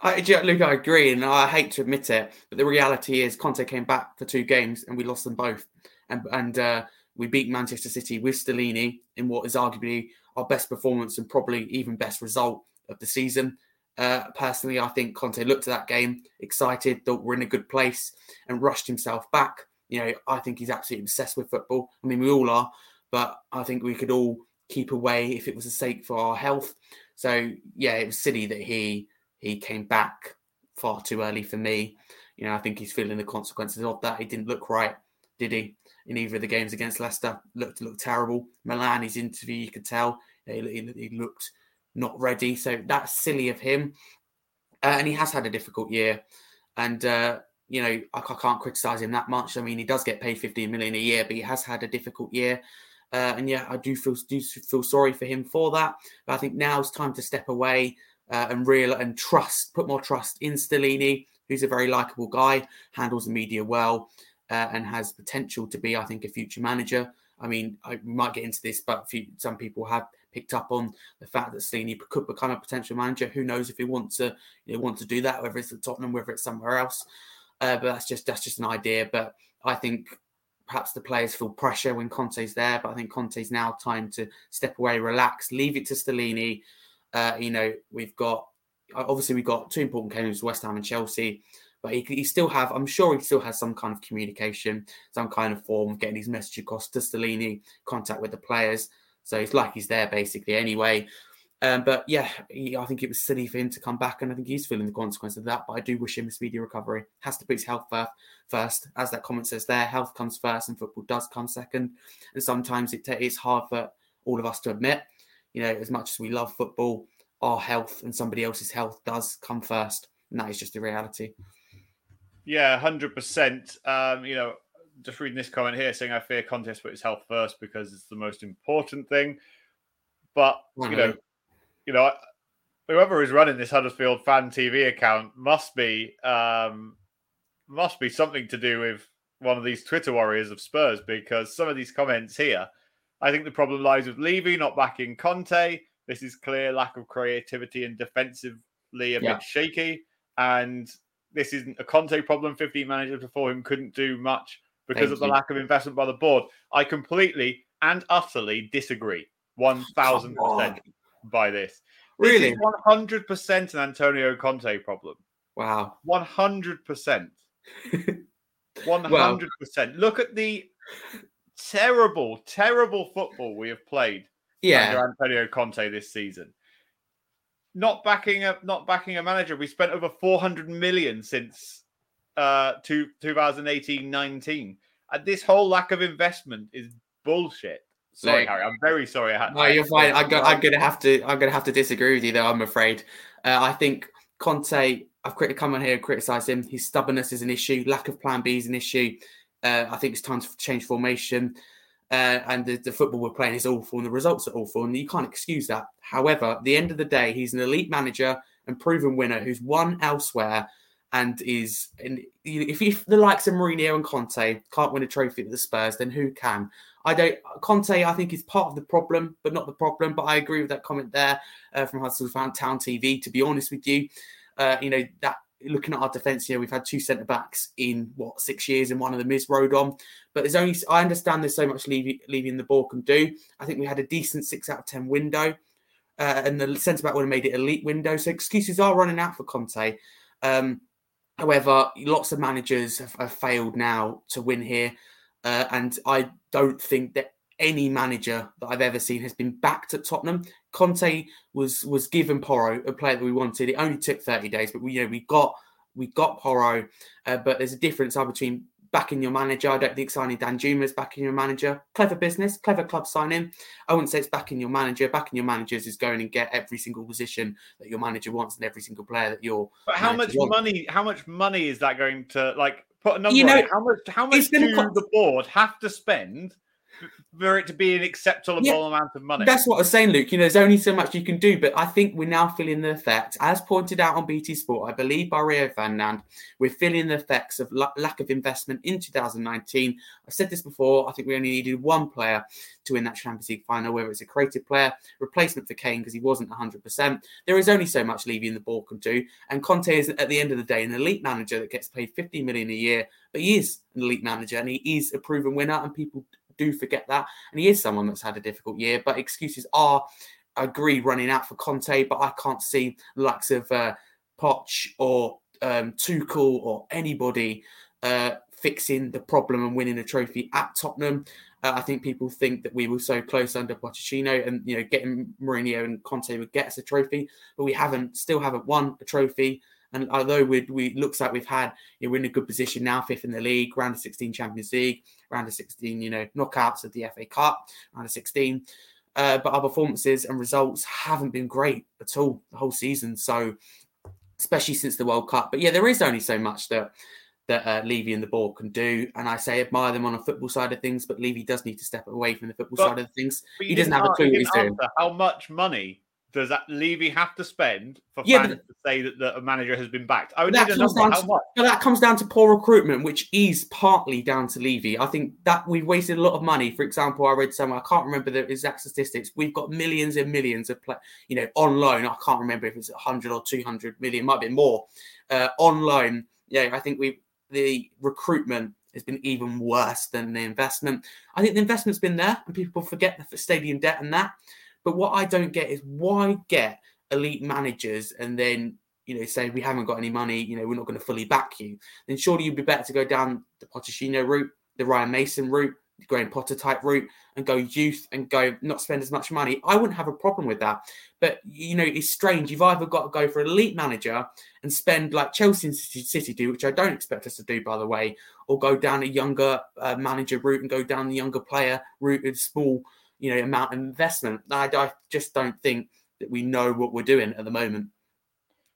Speaker 2: I, Luke, I agree, and I hate to admit it, but the reality is Conte came back for two games and we lost them both, and and uh, we beat Manchester City with Stellini in what is arguably our best performance and probably even best result of the season. Uh, personally, I think Conte looked at that game excited, thought we're in a good place, and rushed himself back. You know, I think he's absolutely obsessed with football. I mean, we all are, but I think we could all keep away if it was a sake for our health. So yeah, it was silly that he he came back far too early for me. You know, I think he's feeling the consequences of that. He didn't look right, did he? In either of the games against Leicester, looked looked terrible. Milan, his interview, you could tell he, he, he looked not ready. So that's silly of him. Uh, and he has had a difficult year. And, uh, you know, I, I can't criticize him that much. I mean, he does get paid 15 million a year, but he has had a difficult year. Uh, and yeah, I do feel do feel sorry for him for that. But I think now it's time to step away uh, and real and trust, put more trust in Stellini, who's a very likable guy, handles the media well, uh, and has potential to be, I think, a future manager. I mean, I might get into this, but few, some people have picked up on the fact that Stellini could become a potential manager. Who knows if he wants to, you know, want to do that, whether it's at Tottenham, whether it's somewhere else. Uh, but that's just that's just an idea. But I think perhaps the players feel pressure when Conte's there. But I think Conte's now time to step away, relax, leave it to Stellini. Uh, you know, we've got obviously we've got two important games, West Ham and Chelsea. But he, he still have, I'm sure he still has some kind of communication, some kind of form of getting his message across to Stellini, contact with the players. So it's like he's there basically anyway. Um, but yeah, he, I think it was silly for him to come back, and I think he's feeling the consequence of that. But I do wish him a speedy recovery. Has to put his health first, as that comment says there. Health comes first, and football does come second. And sometimes it it's hard for all of us to admit. You know, as much as we love football, our health and somebody else's health does come first, and that is just a reality.
Speaker 1: Yeah, hundred um, percent. You know, just reading this comment here saying I fear Conte put his health first because it's the most important thing. But you know, you know, whoever is running this Huddersfield fan TV account must be um, must be something to do with one of these Twitter warriors of Spurs because some of these comments here, I think the problem lies with Levy not backing Conte. This is clear lack of creativity and defensively a yeah. bit shaky, and this isn't a Conte problem. 15 managers before him couldn't do much because Thank of the you. lack of investment by the board. I completely and utterly disagree. 1000% by this.
Speaker 2: Really?
Speaker 1: 100% an Antonio Conte problem.
Speaker 2: Wow.
Speaker 1: 100%. 100%. Look at the terrible, terrible football we have played
Speaker 2: yeah.
Speaker 1: under Antonio Conte this season. Not backing a not backing a manager. We spent over 400 million since uh, to 2018-19. And this whole lack of investment is bullshit. Sorry, like, Harry. I'm very sorry. I
Speaker 2: no, you're fine. I'm, go, I'm, gonna have to. I'm gonna have to disagree with you, though. I'm afraid. Uh, I think Conte. I've come on here and criticised him. His stubbornness is an issue. Lack of Plan B is an issue. Uh, I think it's time to change formation. Uh, and the, the, football we're playing is awful, and the results are awful, and you can't excuse that. However, at the end of the day, he's an elite manager and proven winner who's won elsewhere and is and if, if the likes of Mourinho and Conte can't win a trophy at the Spurs, then who can? I don't. Conte, I think, is part of the problem, but not the problem. But I agree with that comment there uh, from Huddersfield Town TV. To be honest with you, uh, you know that looking at our defence here, we've had two centre backs in what six years, and one of them is Rodon. But there's only I understand there's so much leaving the ball can do. I think we had a decent six out of ten window, uh, and the centre back would have made it elite window. So excuses are running out for Conte. Um, However, lots of managers have, have failed now to win here. Uh, and I don't think that any manager that I've ever seen has been backed at Tottenham. Conte was was given Porro a player that we wanted. It only took 30 days, but we you know we got we got Porro. Uh, but there's a difference between backing your manager. I don't think signing Danjuma is backing your manager. Clever business, clever club signing. I wouldn't say it's backing your manager. Backing your managers is going and get every single position that your manager wants and every single player that you're.
Speaker 1: But how much wants. money? How much money is that going to like put a number? You know, how much? How much do co- the board have to spend for it to be an acceptable yeah, amount of money.
Speaker 2: That's what I was saying, Luke. You know, there's only so much you can do, but I think we're now feeling the effect, as pointed out on BT Sport, I believe by Rio Ferdinand, we're feeling the effects of lack of investment in 2019. I've said this before. I think we only needed one player to win that Champions League final, whether it's a creative player, replacement for Kane because he wasn't 100%. There is only so much Levy in the ball can do, and Conte is at the end of the day an elite manager that gets paid 50 million a year, but he is an elite manager and he is a proven winner, and people do forget that. And he is someone that's had a difficult year, but excuses are, I agree, running out for Conte, but I can't see likes of uh, Poch or um, Tuchel or anybody uh, fixing the problem and winning a trophy at Tottenham. Uh, I think people think that we were so close under Pochettino, and you know, getting Mourinho and Conte would get us a trophy, but we haven't, still haven't won a trophy. And although we we looks like we've had, you know, we're in a good position now, fifth in the league, round of 16 Champions League, round of 16, you know, knockouts of the FA Cup, round of 16. Uh, but our performances and results haven't been great at all the whole season. So, especially since the World Cup. But yeah, there is only so much that that uh, Levy and the board can do. And I say admire them on a football side of things, but Levy does need to step away from the football but, side of things. He doesn't have a clue what he's doing.
Speaker 1: How much money does that Levy have to spend for yeah, fans to say that, that, a manager has been backed? I would need a number. How
Speaker 2: to? But that comes down to poor recruitment, which is partly down to Levy. I think that we've wasted a lot of money. For example, I read somewhere I can't remember the exact statistics. We've got millions and millions of play, you know, on loan. I can't remember if it's 100 or 200 million, might be more uh, on loan. Yeah, I think we the recruitment has been even worse than the investment. I think the investment's been there, and people forget the stadium debt and that. But what I don't get is why get elite managers and then you know say we haven't got any money, you know we're not going to fully back you. Then surely you'd be better to go down the Pochettino route, the Ryan Mason route, the Graham Potter type route, and go youth and go not spend as much money. I wouldn't have a problem with that. But you know it's strange. You've either got to go for an elite manager and spend like Chelsea and City do, which I don't expect us to do by the way, or go down a younger uh, manager route and go down the younger player route with small you know amount of investment. I, I just don't think that we know what we're doing at the moment.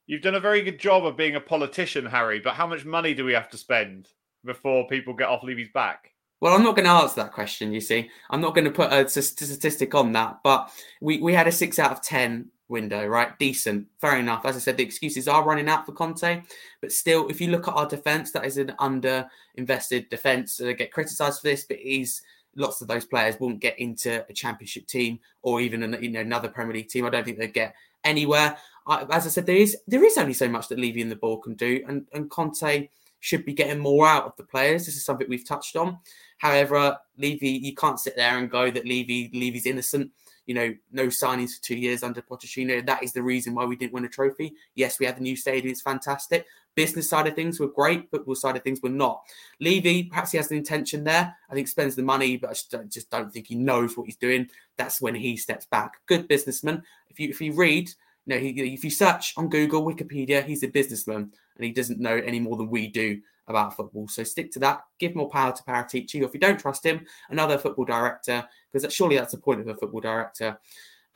Speaker 1: You've done a very good job of being a politician, Harry. But how much money do we have to spend before people get off Levy's back?
Speaker 2: Well, I'm not going to answer that question. You see, I'm not going to put a statistic on that. But we we had a six out of ten window, right? Decent, fair enough. As I said, the excuses are running out for Conte, but still, if you look at our defense, that is an under-invested defense. So they get criticised for this, but he's lots of those players won't get into a championship team or even an, you know another Premier League team. I don't think they'd get anywhere. I, as I said, there is there is only so much that Levy and the ball can do, and and Conte should be getting more out of the players. This is something we've touched on. However, Levy, you can't sit there and go that Levy Levy's innocent. You know, no signings for two years under Pochettino. That is the reason why we didn't win a trophy. Yes, we had the new stadium; it's fantastic, Business side of things were great, football side of things were not. Levy, perhaps he has an intention there. I think spends the money, but I just don't, just don't think he knows what he's doing. That's when he steps back. Good businessman. If you if you read, you know, he, if you search on Google, Wikipedia, he's a businessman and he doesn't know any more than we do about football. So stick to that. Give more power to Paratici. Or if you don't trust him, another football director, because surely that's the point of a football director.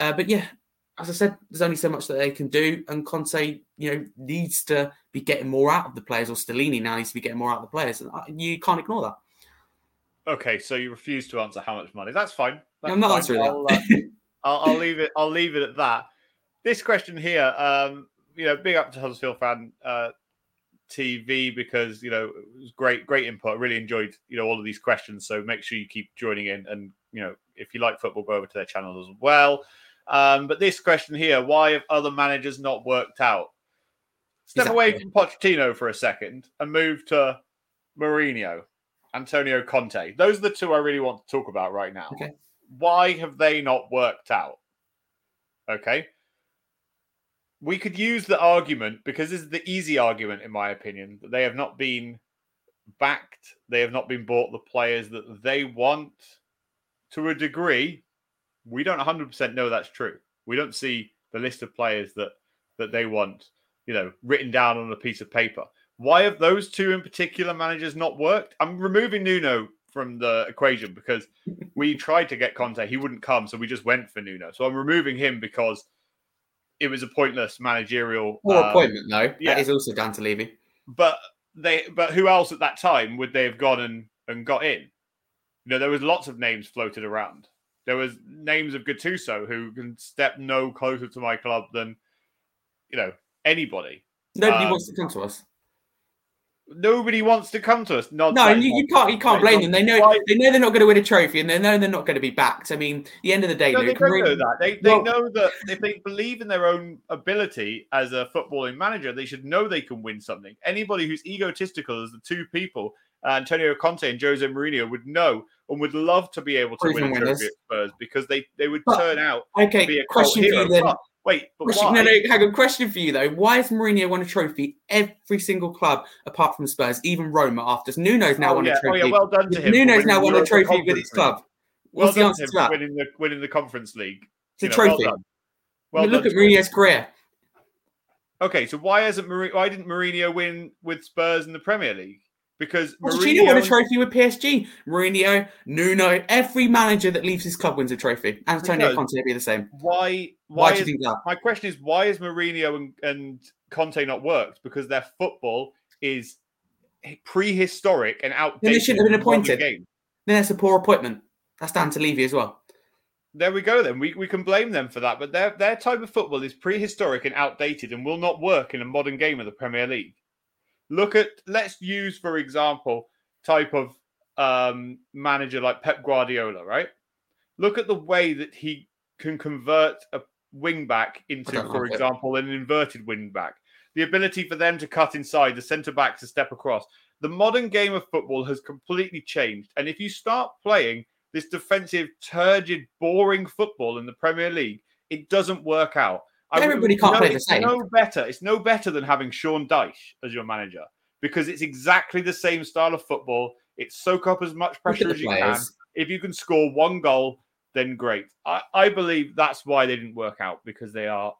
Speaker 2: Uh, but yeah, as I said, there's only so much that they can do, and Conte, you know, needs to be getting more out of the players, or Stellini now needs to be getting more out of the players, and you can't ignore that.
Speaker 1: Okay, so you refuse to answer how much money. That's fine. That's
Speaker 2: I'm not fine. answering
Speaker 1: I'll,
Speaker 2: that.
Speaker 1: Uh, I'll, I'll, leave it. I'll leave it at that. This question here, um, you know, big up to Huddersfield fan uh, TV because you know it was great, great input. I really enjoyed you know all of these questions. So make sure you keep joining in, and you know if you like football, go over to their channels as well. Um, but this question here why have other managers not worked out? Step exactly. away from Pochettino for a second and move to Mourinho, Antonio Conte. Those are the two I really want to talk about right now.
Speaker 2: Okay.
Speaker 1: Why have they not worked out? Okay. We could use the argument because this is the easy argument, in my opinion, that they have not been backed, they have not been bought the players that they want to a degree we don't 100% know that's true. We don't see the list of players that that they want, you know, written down on a piece of paper. Why have those two in particular managers not worked? I'm removing Nuno from the equation because we tried to get Conte, he wouldn't come, so we just went for Nuno. So I'm removing him because it was a pointless managerial
Speaker 2: Poor um, appointment. though. yeah. that is also down to Levy.
Speaker 1: But they, but who else at that time would they have gone and and got in? You know, there was lots of names floated around. There was names of Gattuso who can step no closer to my club than, you know, anybody.
Speaker 2: Nobody um, wants to come to us.
Speaker 1: Nobody wants to come to us. Not
Speaker 2: no, you, you, can't. You can't blame them. They know. They know they're not going to win a trophy, and they know they're not going to be backed. I mean, the end of the day,
Speaker 1: no, they don't really, know that. They, they well, know that if they believe in their own ability as a footballing manager, they should know they can win something. Anybody who's egotistical as the two people, uh, Antonio Conte and Jose Mourinho, would know and would love to be able to win a trophy at Spurs because they they would but, turn out
Speaker 2: okay, to
Speaker 1: be a
Speaker 2: question for you then.
Speaker 1: Wait, but
Speaker 2: question,
Speaker 1: why?
Speaker 2: No, no, hang on. Question for you though: Why has Mourinho won a trophy every single club apart from Spurs, even Roma? After Nuno's now
Speaker 1: oh,
Speaker 2: won
Speaker 1: yeah.
Speaker 2: a trophy.
Speaker 1: Oh yeah, well done to him.
Speaker 2: Nuno's now won a trophy with his club.
Speaker 1: What's well the answer to that? Winning the winning the Conference League.
Speaker 2: It's a trophy. Well, well I mean, look at Mourinho's career.
Speaker 1: Okay, so why hasn't Mourinho, why didn't Mourinho win with Spurs in the Premier League? Because
Speaker 2: Pochettino won a trophy with PSG. Mourinho, Nuno, every manager that leaves his club wins a trophy. Antonio Conte will be the same.
Speaker 1: Why? Why, why do you think that? My question is, why is Mourinho and, and Conte not worked? Because their football is prehistoric and outdated. Then
Speaker 2: they shouldn't have been appointed. Then that's a poor appointment. That's down to Levy as well.
Speaker 1: There we go. Then we, we can blame them for that. But their their type of football is prehistoric and outdated and will not work in a modern game of the Premier League. Look at let's use for example type of um, manager like Pep Guardiola, right? Look at the way that he can convert a wing back into, for example, an inverted wing back. The ability for them to cut inside, the centre back to step across. The modern game of football has completely changed. And if you start playing this defensive, turgid, boring football in the Premier League, it doesn't work out.
Speaker 2: Everybody can't play the same.
Speaker 1: No better. It's no better than having Sean Dyche as your manager because it's exactly the same style of football. It soak up as much pressure as you players. can. If you can score one goal, then great. I, I believe that's why they didn't work out because they are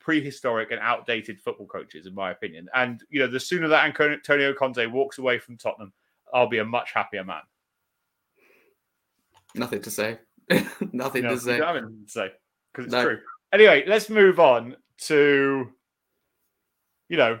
Speaker 1: prehistoric and outdated football coaches, in my opinion. And you know, the sooner that Antonio Conte walks away from Tottenham, I'll be a much happier man.
Speaker 2: Nothing to say. Nothing
Speaker 1: no,
Speaker 2: to say.
Speaker 1: Nothing to say because it's no. true. Anyway, let's move on to, you know,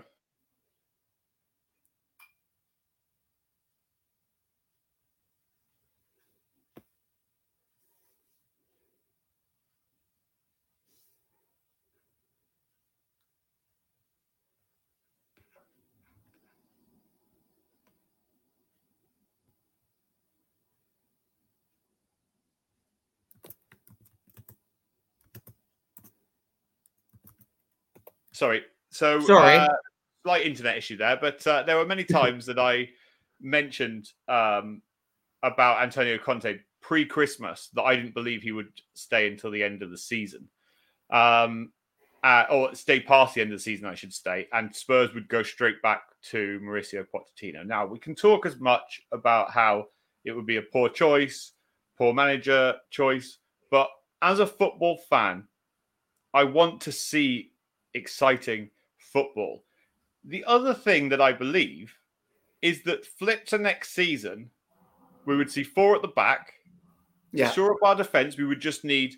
Speaker 1: Sorry. So,
Speaker 2: sorry. Uh,
Speaker 1: slight internet issue there, but uh, there were many times that I mentioned um, about Antonio Conte pre Christmas that I didn't believe he would stay until the end of the season. Um, uh, or stay past the end of the season, I should say, and Spurs would go straight back to Mauricio Pochettino. Now, we can talk as much about how it would be a poor choice, poor manager choice, but as a football fan, I want to see exciting football. The other thing that I believe is that flip to next season, we would see four at the back.
Speaker 2: Yeah.
Speaker 1: Shore up our defense, we would just need,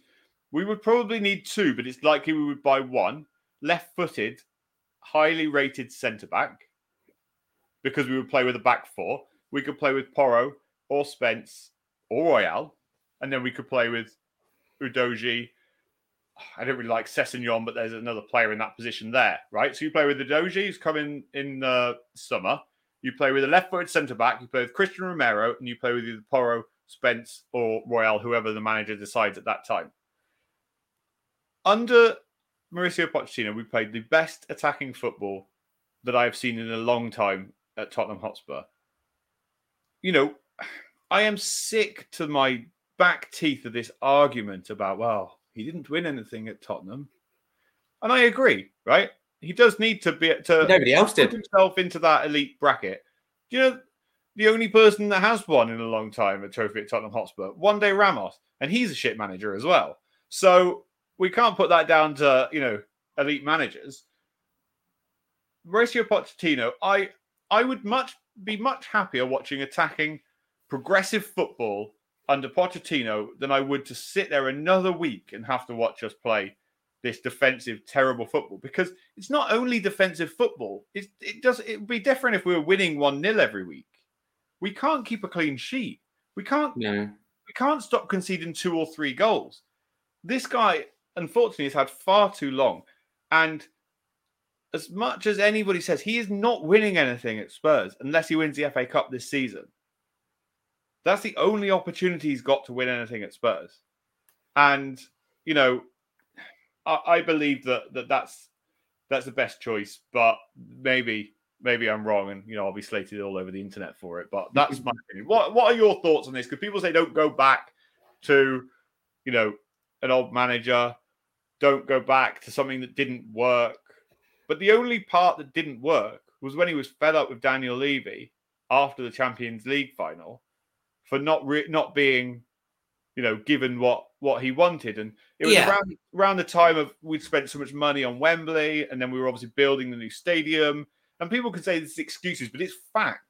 Speaker 1: we would probably need two, but it's likely we would buy one left footed, highly rated centre back because we would play with a back four. We could play with Porro or Spence or Royal, and then we could play with Udogie I don't really like Sessegnon, but there's another player in that position there, right? So you play with the Doji, who's coming in the summer. You play with a left-footed centre back. You play with Cristian Romero, and you play with either Porro, Spence, or Royal, whoever the manager decides at that time. Under Mauricio Pochettino, we played the best attacking football that I've seen in a long time at Tottenham Hotspur. You know, I am sick to my back teeth of this argument about, well, he didn't win anything at Tottenham, and I agree. Right? He does need to be to
Speaker 2: nobody else
Speaker 1: did himself into that elite bracket. Do you know the only person that has won in a long time a trophy at Tottenham Hotspur? Juande Ramos, and he's a shit manager as well. So we can't put that down to you know elite managers. Mauricio Pochettino, I I would much be much happier watching attacking progressive football under Pochettino than I would to sit there another week and have to watch us play this defensive, terrible football. Because it's not only defensive football; it, it does. It would be different if we were winning one 0 every week. We can't keep a clean sheet. We can't.
Speaker 2: No.
Speaker 1: We can't stop conceding two or three goals. This guy, unfortunately, has had far too long, and as much as anybody says, he is not winning anything at Spurs unless he wins the FA Cup this season. That's the only opportunity he's got to win anything at Spurs, and you know, I, I believe that, that that's that's the best choice. But maybe maybe I'm wrong, and you know I'll be slated all over the internet for it. But that's my opinion. What What are your thoughts on this? Because people say don't go back to, you know, an old manager. Don't go back to something that didn't work. But the only part that didn't work was when he was fed up with Daniel Levy after the Champions League final for not re- not being, you know, given what what he wanted. And it was
Speaker 2: Yeah.
Speaker 1: around around the time of we'd spent so much money on Wembley, and then we were obviously building the new stadium. And people can say this is excuses, but it's fact.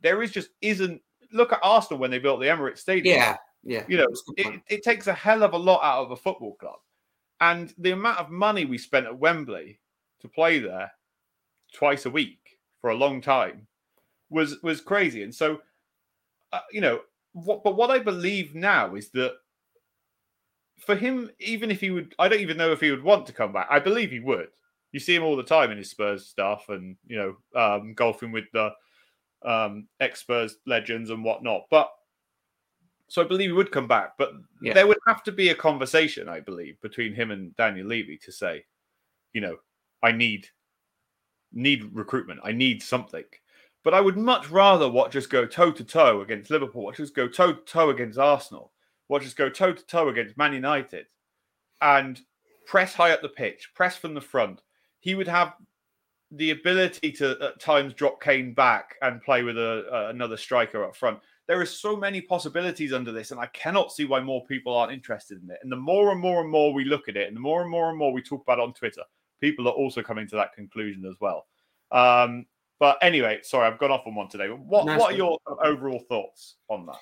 Speaker 1: There is just isn't. Look at Arsenal when they built the Emirates Stadium.
Speaker 2: Yeah. Yeah.
Speaker 1: You know,
Speaker 2: That's a good
Speaker 1: it, it takes a hell of a lot out of a football club. And the amount of money we spent at Wembley to play there twice a week for a long time was was crazy. And so, uh, you know, what, but what I believe now is that for him, even if he would, I don't even know if he would want to come back. I believe he would. You see him all the time in his Spurs stuff, and you know, um, golfing with the um, ex Spurs legends and whatnot. But so I believe he would come back, but
Speaker 2: Yeah.
Speaker 1: there would have to be a conversation, I believe, between him and Daniel Levy to say, you know, I need need recruitment. I need something. But I would much rather watch us go toe to toe against Liverpool, watch us go toe to toe against Arsenal, watch us go toe to toe against Man United, and press high up the pitch, press from the front. He would have the ability to at times drop Kane back and play with a, a- another striker up front. There are so many possibilities under this, and I cannot see why more people aren't interested in it. And the more and more and more we look at it, and the more and more and more we talk about on Twitter, people are also coming to that conclusion as well. Um, but anyway, sorry, I've gone off on one today. What what are your overall thoughts on that?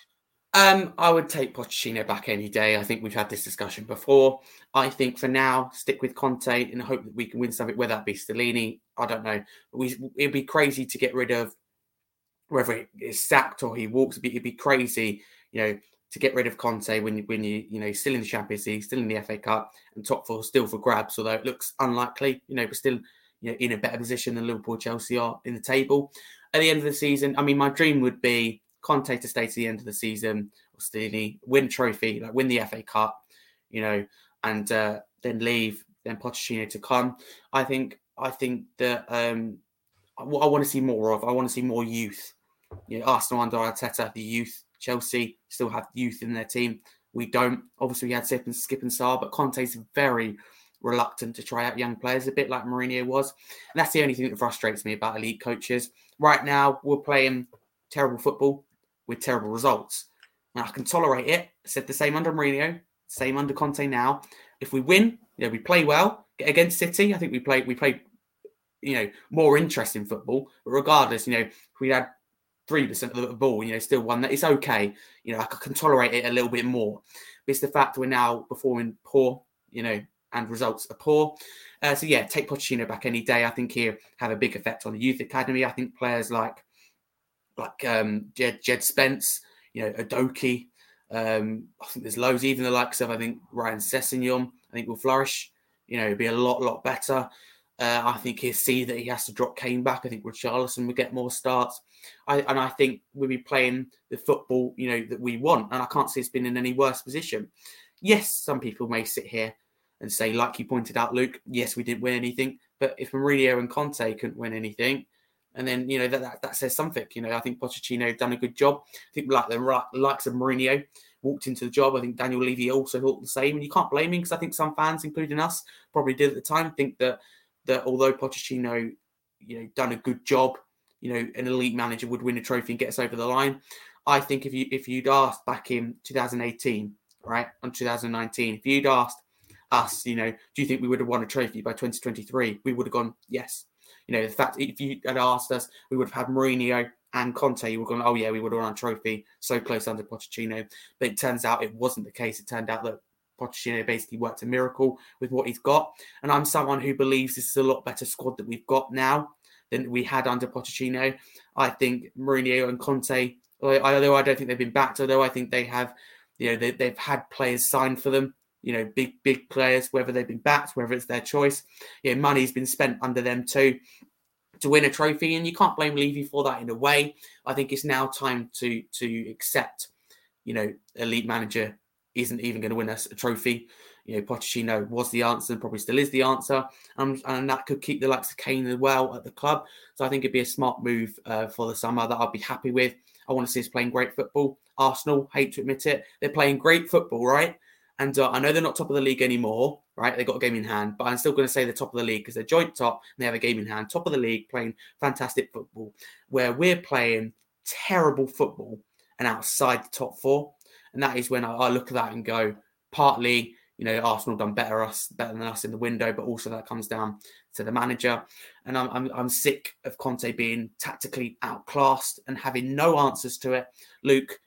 Speaker 2: Um, I would take Pochettino back any day. I think we've had this discussion before. I think for now, stick with Conte and hope that we can win something, whether that be Stellini. I don't know. We, it'd be crazy to get rid of whether it is sacked or he walks. It'd be, it'd be crazy, you know, to get rid of Conte when when you you know still in the Champions League, still in the FA Cup, and top four still for grabs. Although it looks unlikely, you know, but still you know in a better position than Liverpool, Chelsea are in the table. At the end of the season, I mean, my dream would be Conte to stay to the end of the season, or Stellini, win trophy, like win the FA Cup, you know, and uh, then leave, then Pochettino to come. I think I think that um, what I want to see more of, I want to see more youth. You know, Arsenal under Arteta, the youth. Chelsea still have youth in their team. We don't. Obviously, we had Skipp and Skipp and Sarr, but Conte's very reluctant to try out young players, a bit like Mourinho was. And that's the only thing that frustrates me about elite coaches. Right now, we're playing terrible football with terrible results. And I can tolerate it. I said the same under Mourinho, same under Conte now. If we win, you know, we play well against City. I think we played we played, you know, more interesting football. But regardless, you know, we had three percent of the ball, you know, still won that. It's okay. You know, I can tolerate it a little bit more. But it's the fact we're now performing poor, you know, and results are poor. Uh, so yeah, take Pochettino back any day. I think he'll have a big effect on the youth academy. I think players like like um, Jed, Jed Spence, you know, Udogie. Um, I think there's loads, even the likes of I think Ryan Sessegnon, I think will flourish. You know, be a lot, lot better. Uh, I think he'll see that he has to drop Kane back. I think Richarlison will get more starts. I, and I think we'll be playing the football, you know, that we want. And I can't see us being in any worse position. Yes, some people may sit here and say, like you pointed out, Luke, yes, we didn't win anything. But if Mourinho and Conte couldn't win anything, and then you know that, that that says something. You know, I think Pochettino done a good job. I think like the likes of Mourinho walked into the job. I think Daniel Levy also thought the same, and you can't blame him because I think some fans, including us, probably did at the time think that that although Pochettino, you know, done a good job, you know, an elite manager would win a trophy and get us over the line. I think if you if you'd asked back in 2018, right, and 2019, if you'd asked us, you know, do you think we would have won a trophy by 2023? We would have gone yes. You know, the fact if you had asked us, we would have had Mourinho and Conte. You would have gone, oh yeah, we would have won a trophy so close under Pochettino. But it turns out it wasn't the case. It turned out that Pochettino basically worked a miracle with what he's got. And I'm someone who believes this is a lot better squad that we've got now than we had under Pochettino. I think Mourinho and Conte Although I don't think they've been backed, although I think they have, you know, they, they've had players signed for them you know, big, big players, whether they've been backed, whether it's their choice. You know, money's been spent under them too to win a trophy, and you can't blame Levy for that in a way. I think it's now time to to accept, you know, elite manager isn't even going to win us a trophy. You know, Pochettino was the answer and probably still is the answer, um, and that could keep the likes of Kane as well at the club. So I think it'd be a smart move uh, for the summer that I'll be happy with. I want to see us playing great football. Arsenal, hate to admit it, they're playing great football, right? And uh, I know they're not top of the league anymore, right? They've got a game in hand, but I'm still going to say they're top of the league because they're joint top and they have a game in hand. Top of the league, playing fantastic football, where we're playing terrible football and outside the top four. And that is when I, I look at that and go, partly, you know, Arsenal done better us better than us in the window, but also that comes down to the manager. And I'm, I'm, I'm sick of Conte being tactically outclassed and having no answers to it. Luke,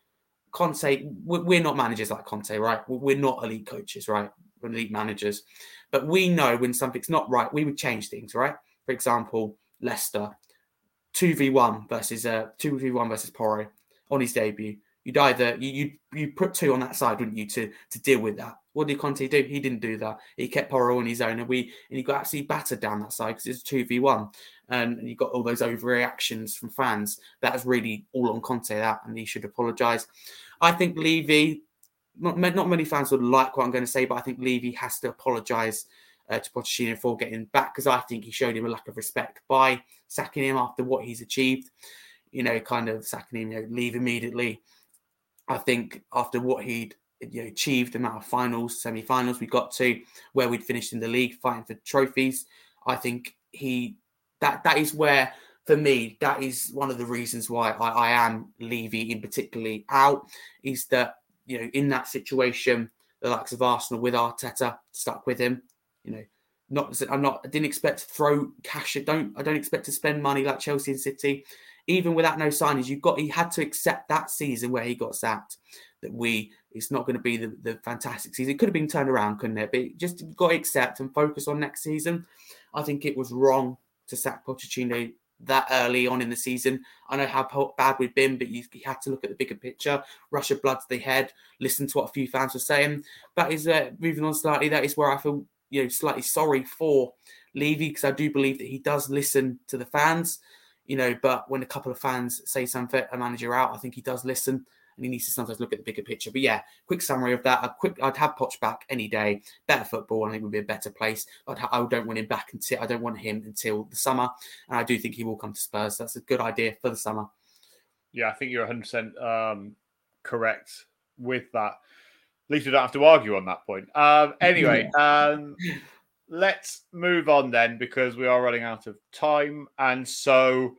Speaker 2: Conte, we're not managers like Conte, right? We're not elite coaches, right? We're elite managers. But we know when something's not right, we would change things, right? For example, Leicester, 2v1 versus uh 2v1 versus Porro on his debut. You'd either you you you put two on that side, wouldn't you, to to deal with that? What did Conte do? He didn't do that. He kept Porro on his own, and we and he got absolutely battered down that side because it's two v one, and you got all those overreactions from fans. That's really all on Conte. That, and he should apologise. I think Levy. Not, not many fans would like what I'm going to say, but I think Levy has to apologise uh, to Pochettino for getting back because I think he showed him a lack of respect by sacking him after what he's achieved. You know, kind of sacking him, you know, leave immediately. I think after what he'd you know, achieved the amount of finals, semi-finals we got to, where we'd finished in the league fighting for trophies. I think he that that is where for me that is one of the reasons why I, I am Levy in particularly out is that you know in that situation the likes of Arsenal with Arteta stuck with him. You know, not I'm not I didn't expect to throw cash. I don't I don't expect to spend money like Chelsea and City. Even without no signings, you've got he had to accept that season where he got sacked that we it's not going to be the, the fantastic season. It could have been turned around, couldn't it? But just got to accept and focus on next season. I think it was wrong to sack Pochettino that early on in the season. I know how bad we've been, but you, you had to look at the bigger picture. Russia blood to the head. Listen to what a few fans were saying. That is uh, moving on slightly. That is where I feel you know slightly sorry for Levy because I do believe that he does listen to the fans. You know, but when a couple of fans say something, a manager out, I think he does listen and he needs to sometimes look at the bigger picture. But yeah, quick summary of that. A quick, I'd have Poch back any day. Better football, I think would be a better place. I'd, I don't want him back until I don't want him until the summer, and I do think he will come to Spurs. That's a good idea for the summer.
Speaker 1: Yeah, I think you're 100 um, percent correct with that. At least we don't have to argue on that point. Um, anyway, um, let's move on then because we are running out of time, and so.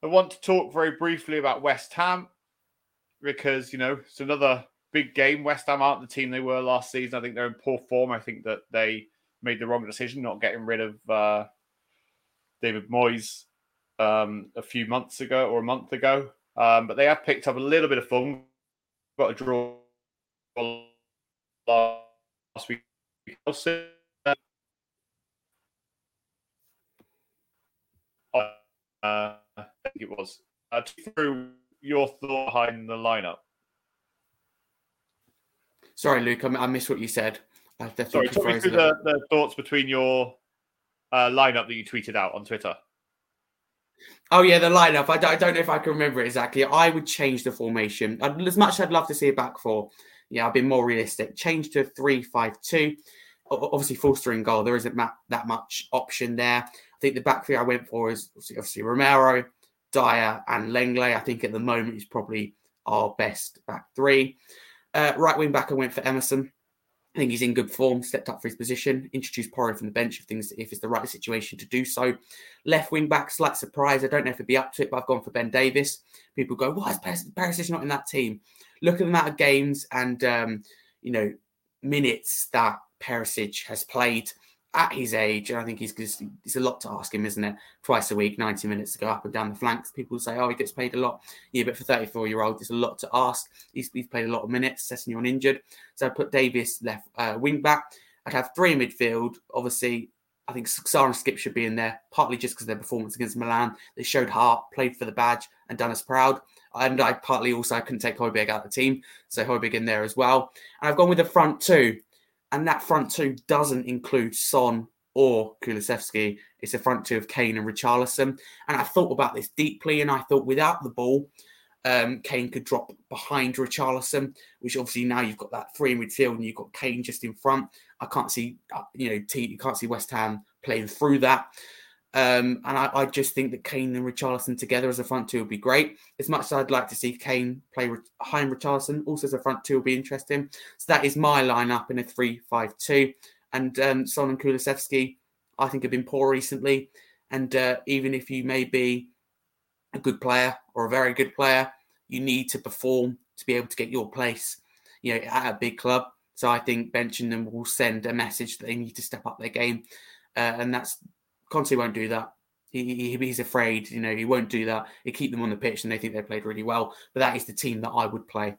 Speaker 1: I want to talk very briefly about West Ham because you know it's another big game. West Ham aren't the team they were last season. I think they're in poor form. I think that they made the wrong decision not getting rid of uh, David Moyes um, a few months ago or a month ago. Um, but they have picked up a little bit of form. Got a draw last week. Uh, I think it was uh, through your thought behind the lineup?
Speaker 2: Sorry, Luke, I, I missed what you said. I
Speaker 1: Sorry, talk me through the, the, thoughts between your uh, lineup that you tweeted out on Twitter.
Speaker 2: Oh yeah, the lineup. I don't, I don't know if I can remember it exactly. I would change the formation I'd, as much. I'd love to see a back four. Yeah, I've been more realistic. Change to three-five-two. Obviously, Forster in goal. There isn't that much option there. I think the back three I went for is obviously Romero, Dier and Lenglet. I think at the moment is probably our best back three. Uh, right wing back, I went for Emerson. I think he's in good form, stepped up for his position, introduced Porro from the bench if things if it's the right situation to do so. Left wing back, slight surprise. I don't know if he'd be up to it, but I've gone for Ben Davies. People go, why is Perisic not in that team? Look at the amount of games and um, you know minutes that Perisic has played at his age, and I think he's just, it's a lot to ask him, isn't it? Twice a week, 90 minutes to go up and down the flanks. People say, oh, he gets paid a lot. Yeah, but for 34 year old, it's a lot to ask. He's, he's played a lot of minutes, Sessegnon injured. So I put Davies left uh, wing back. I'd have three in midfield. Obviously, I think Sarr and Skipp should be in there, partly just because their performance against Milan. They showed heart, played for the badge, and done us proud. And I partly also I couldn't take Højbjerg out of the team, so Højbjerg in there as well. And I've gone with the front two, and that front two doesn't include Son or Kulusevski. It's a front two of Kane and Richarlison. And I thought about this deeply, and I thought without the ball, um, Kane could drop behind Richarlison, which obviously now you've got that three in midfield and you've got Kane just in front. I can't see, uh, you know, T, you can't see West Ham playing through that. Um, and I, I, just think that Kane and Richarlison together as a front two would be great. As much as I'd like to see Kane play behind Richarlison, also as a front two will be interesting. So that is my lineup in a 3 5 2. And um, Son and Kulusevski, I think, have been poor recently. And uh, even if you may be a good player or a very good player, you need to perform to be able to get your place, you know, at a big club. So I think benching them will send a message that they need to step up their game, uh, and that's Conte won't do that. He, he, he's afraid, you know, he won't do that. He keep them on the pitch, and they think they played really well. But that is the team that I would play.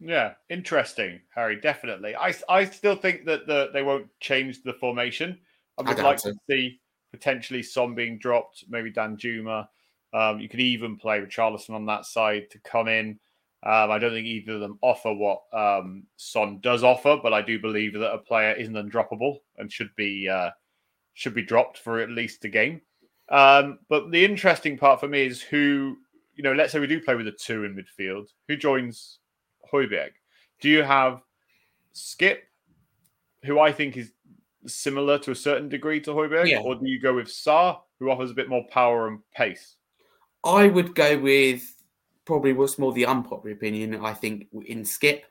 Speaker 1: Yeah, interesting, Harry. Definitely. I, I still think that the, they won't change the formation. I would I like to see potentially Son being dropped, maybe Danjuma. Um, you could even play with Charleston on that side to come in. Um, I don't think either of them offer what um, Son does offer, but I do believe that a player isn't undroppable and should be uh, should be dropped for at least a game. Um, but the interesting part for me is who, you know, let's say we do play with a two in midfield, who joins Højbjerg? Do you have Skipp, who I think is similar to a certain degree to Højbjerg, yeah. or do you go with Sarr, who offers a bit more power and pace?
Speaker 2: I would go with probably what's more the unpopular opinion, I think, in Skipp,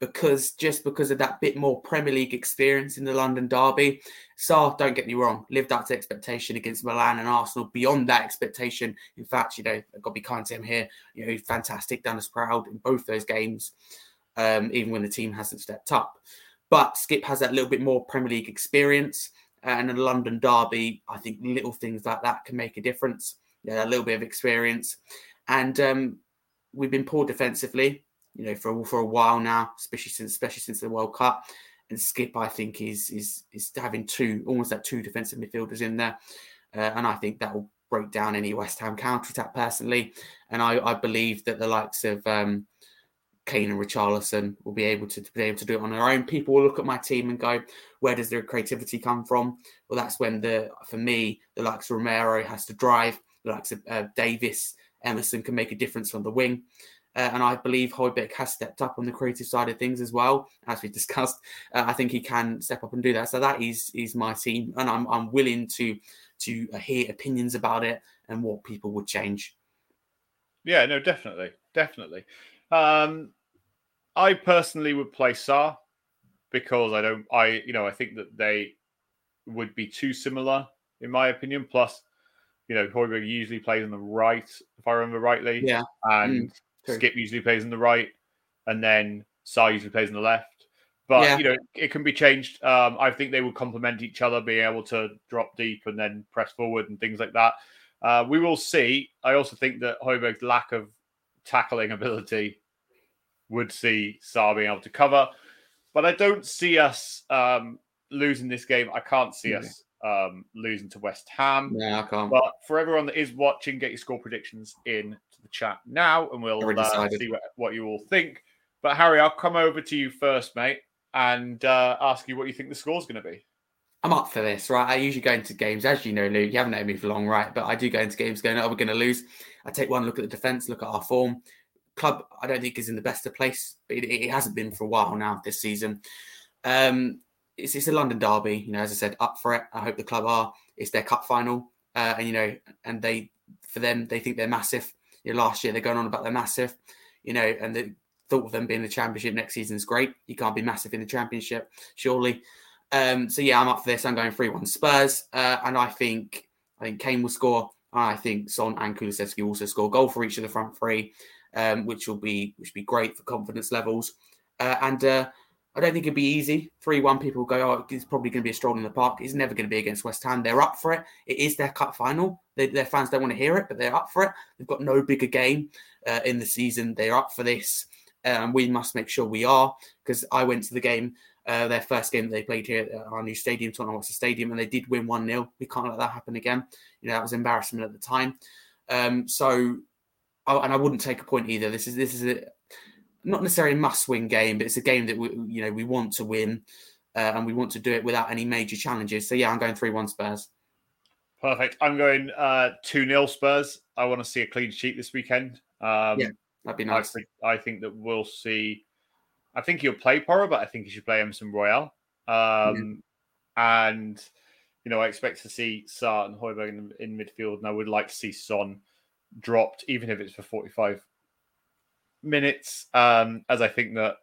Speaker 2: because just because of that bit more Premier League experience in the London Derby. Sarr, don't get me wrong, lived up to expectation against Milan and Arsenal. Beyond that expectation, in fact, you know, I've got to be kind to him here. You know, fantastic, done us proud in both those games, um, even when the team hasn't stepped up. But Skipp has that little bit more Premier League experience. And a London derby, I think little things like that can make a difference. Yeah, a little bit of experience. And um, we've been poor defensively, you know, for for a while now, especially since especially since the World Cup. And Skipp, I think, is is is having two almost like two defensive midfielders in there, uh, and I think that will break down any West Ham counter attack personally. And I, I believe that the likes of um, Kane and Richarlison will be able to, to, be able to do it on their own. People will look at my team and go, "Where does their creativity come from?" Well, that's when the for me the likes of Romero has to drive, the likes of uh, Davies, Emerson can make a difference on the wing. Uh, and I believe Højbjerg has stepped up on the creative side of things as well, as we discussed. Uh, I think he can step up and do that. So that is is my team, and I'm I'm willing to to hear opinions about it and what people would change.
Speaker 1: Yeah, no, definitely, definitely. Um, I personally would play Sarr because I don't, I you know, I think that they would be too similar in my opinion. Plus, you know, Højbjerg usually plays on the right, if I remember rightly.
Speaker 2: Yeah,
Speaker 1: and. Mm. Skipp usually plays on the right, and then Sarr usually plays on the left. But yeah. you know, it can be changed. Um, I think they would complement each other, being able to drop deep and then press forward and things like that. Uh, we will see. I also think that Højbjerg's lack of tackling ability would see Sarr being able to cover. But I don't see us um, losing this game. I can't see mm-hmm. us um, losing to West Ham.
Speaker 2: Yeah, I can't.
Speaker 1: But for everyone that is watching, get your score predictions in to the chat now, and we'll uh, see what, what, you all think. But Harry, I'll come over to you first, mate, and uh, ask you what you think the score's going to be.
Speaker 2: I'm up for this, right? I usually go into games, as you know, Luke. You haven't known me for long, right? But I do go into games going, "Oh, we're going to lose." I take one look at the defense, look at our form. Club, I don't think is in the best of place, but it, it hasn't been for a while now this season. Um, it's, it's a London derby, you know. As I said, up for it. I hope the club are. It's their cup final, uh, and you know, and they for them they think they're massive you know, last year they're going on about they're massive, you know, and the thought of them being the championship next season is great. You can't be massive in the championship, surely. Um, so yeah, I'm up for this. I'm going three one Spurs, uh, and I think I think Kane will score. I think Son and Kulusevski also score goal for each of the front three, um, which will be which will be great for confidence levels. Uh, and uh, I don't think it'd be easy. 3 1, people go, oh, it's probably going to be a stroll in the park. It's never going to be against West Ham. They're up for it. It is their cup final. They, their fans don't want to hear it, but they're up for it. They've got no bigger game uh, in the season. They're up for this. Um, we must make sure we are because I went to the game uh, their first game that they played here at our new stadium, Tottenham Hotspur Stadium, and they did win 1 0. We can't let that happen again. You know, that was embarrassment at the time. Um, so, oh, and I wouldn't take a point either. This is this is a, not necessarily a must-win game, but it's a game that we you know we want to win, uh, and we want to do it without any major challenges. So yeah, I'm going three-one Spurs.
Speaker 1: Perfect. I'm going uh, two 0 Spurs. I want to see a clean sheet this weekend. Um,
Speaker 2: yeah, that'd be nice.
Speaker 1: I think, I think that we'll see. I think he'll play Porro, but I think he should play Emerson Royal. Um, yeah. And you know, I expect to see Sarr and Højbjerg in, in midfield, and I would like to see Son dropped, even if it's for 45 minutes, um, as I think that.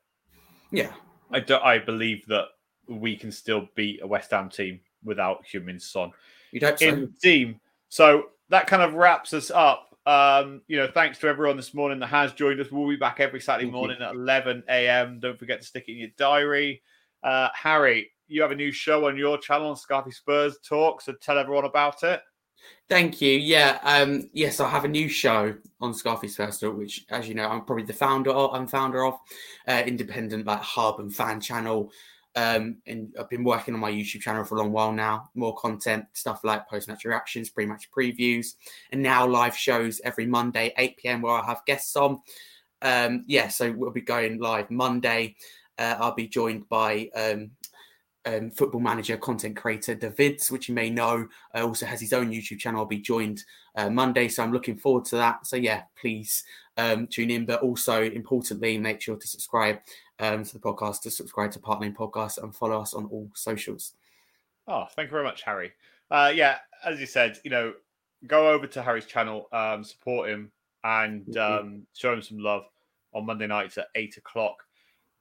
Speaker 2: Yeah,
Speaker 1: I do, I believe that we can still beat a West Ham team without Heung-min Son in the team. So that kind of wraps us up. Um, you know, thanks to everyone this morning that has joined us. We'll be back every Saturday Thank morning you. at 11 a.m. Don't forget to stick it in your diary. Uh, Harry, you have a new show on your channel Scarfy Spurs Talk, so tell everyone about it.
Speaker 2: Thank you. Yeah. Um, yes, I have a new show on Scarface Festival, which, as you know, I'm probably the founder of. I'm founder of uh, independent like hub and fan channel. Um, and I've been working on my YouTube channel for a long while now. More content, stuff like post match reactions, pre match previews, and now live shows every Monday, 8 p.m., where I have guests on. Um, yeah, so we'll be going live Monday. Uh, I'll be joined by um, um, football manager, content creator Davids, which you may know, uh, also has his own YouTube channel. I'll be joined uh, Monday, so I'm looking forward to that. So yeah, please um, tune in, but also importantly, make sure to subscribe um, to the podcast, to subscribe to Park Lane Podcast, and follow us on all socials.
Speaker 1: Oh, thank you very much, Harry. Uh, yeah, as you said, you know, go over to Harry's channel, um, support him, and um, show him some love on Monday nights at eight o'clock.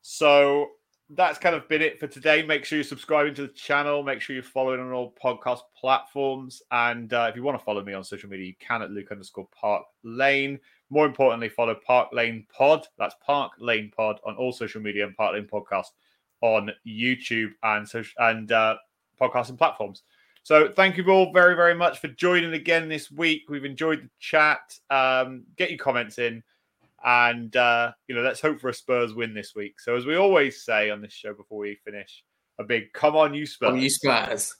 Speaker 1: So that's kind of been it for today. Make sure you're subscribing to the channel. Make sure you're following on all podcast platforms. And uh, if you want to follow me on social media, you can at Luke underscore Park Lane. More importantly, follow Park Lane Pod. That's Park Lane Pod on all social media and Park Lane Podcast on YouTube and social and uh, podcasting platforms. So thank you all very, very much for joining again this week. We've enjoyed the chat. Um, get your comments in. And uh, you know, let's hope for a Spurs win this week. So as we always say on this show before we finish, a big come on you Spurs.
Speaker 2: Come on you Spurs.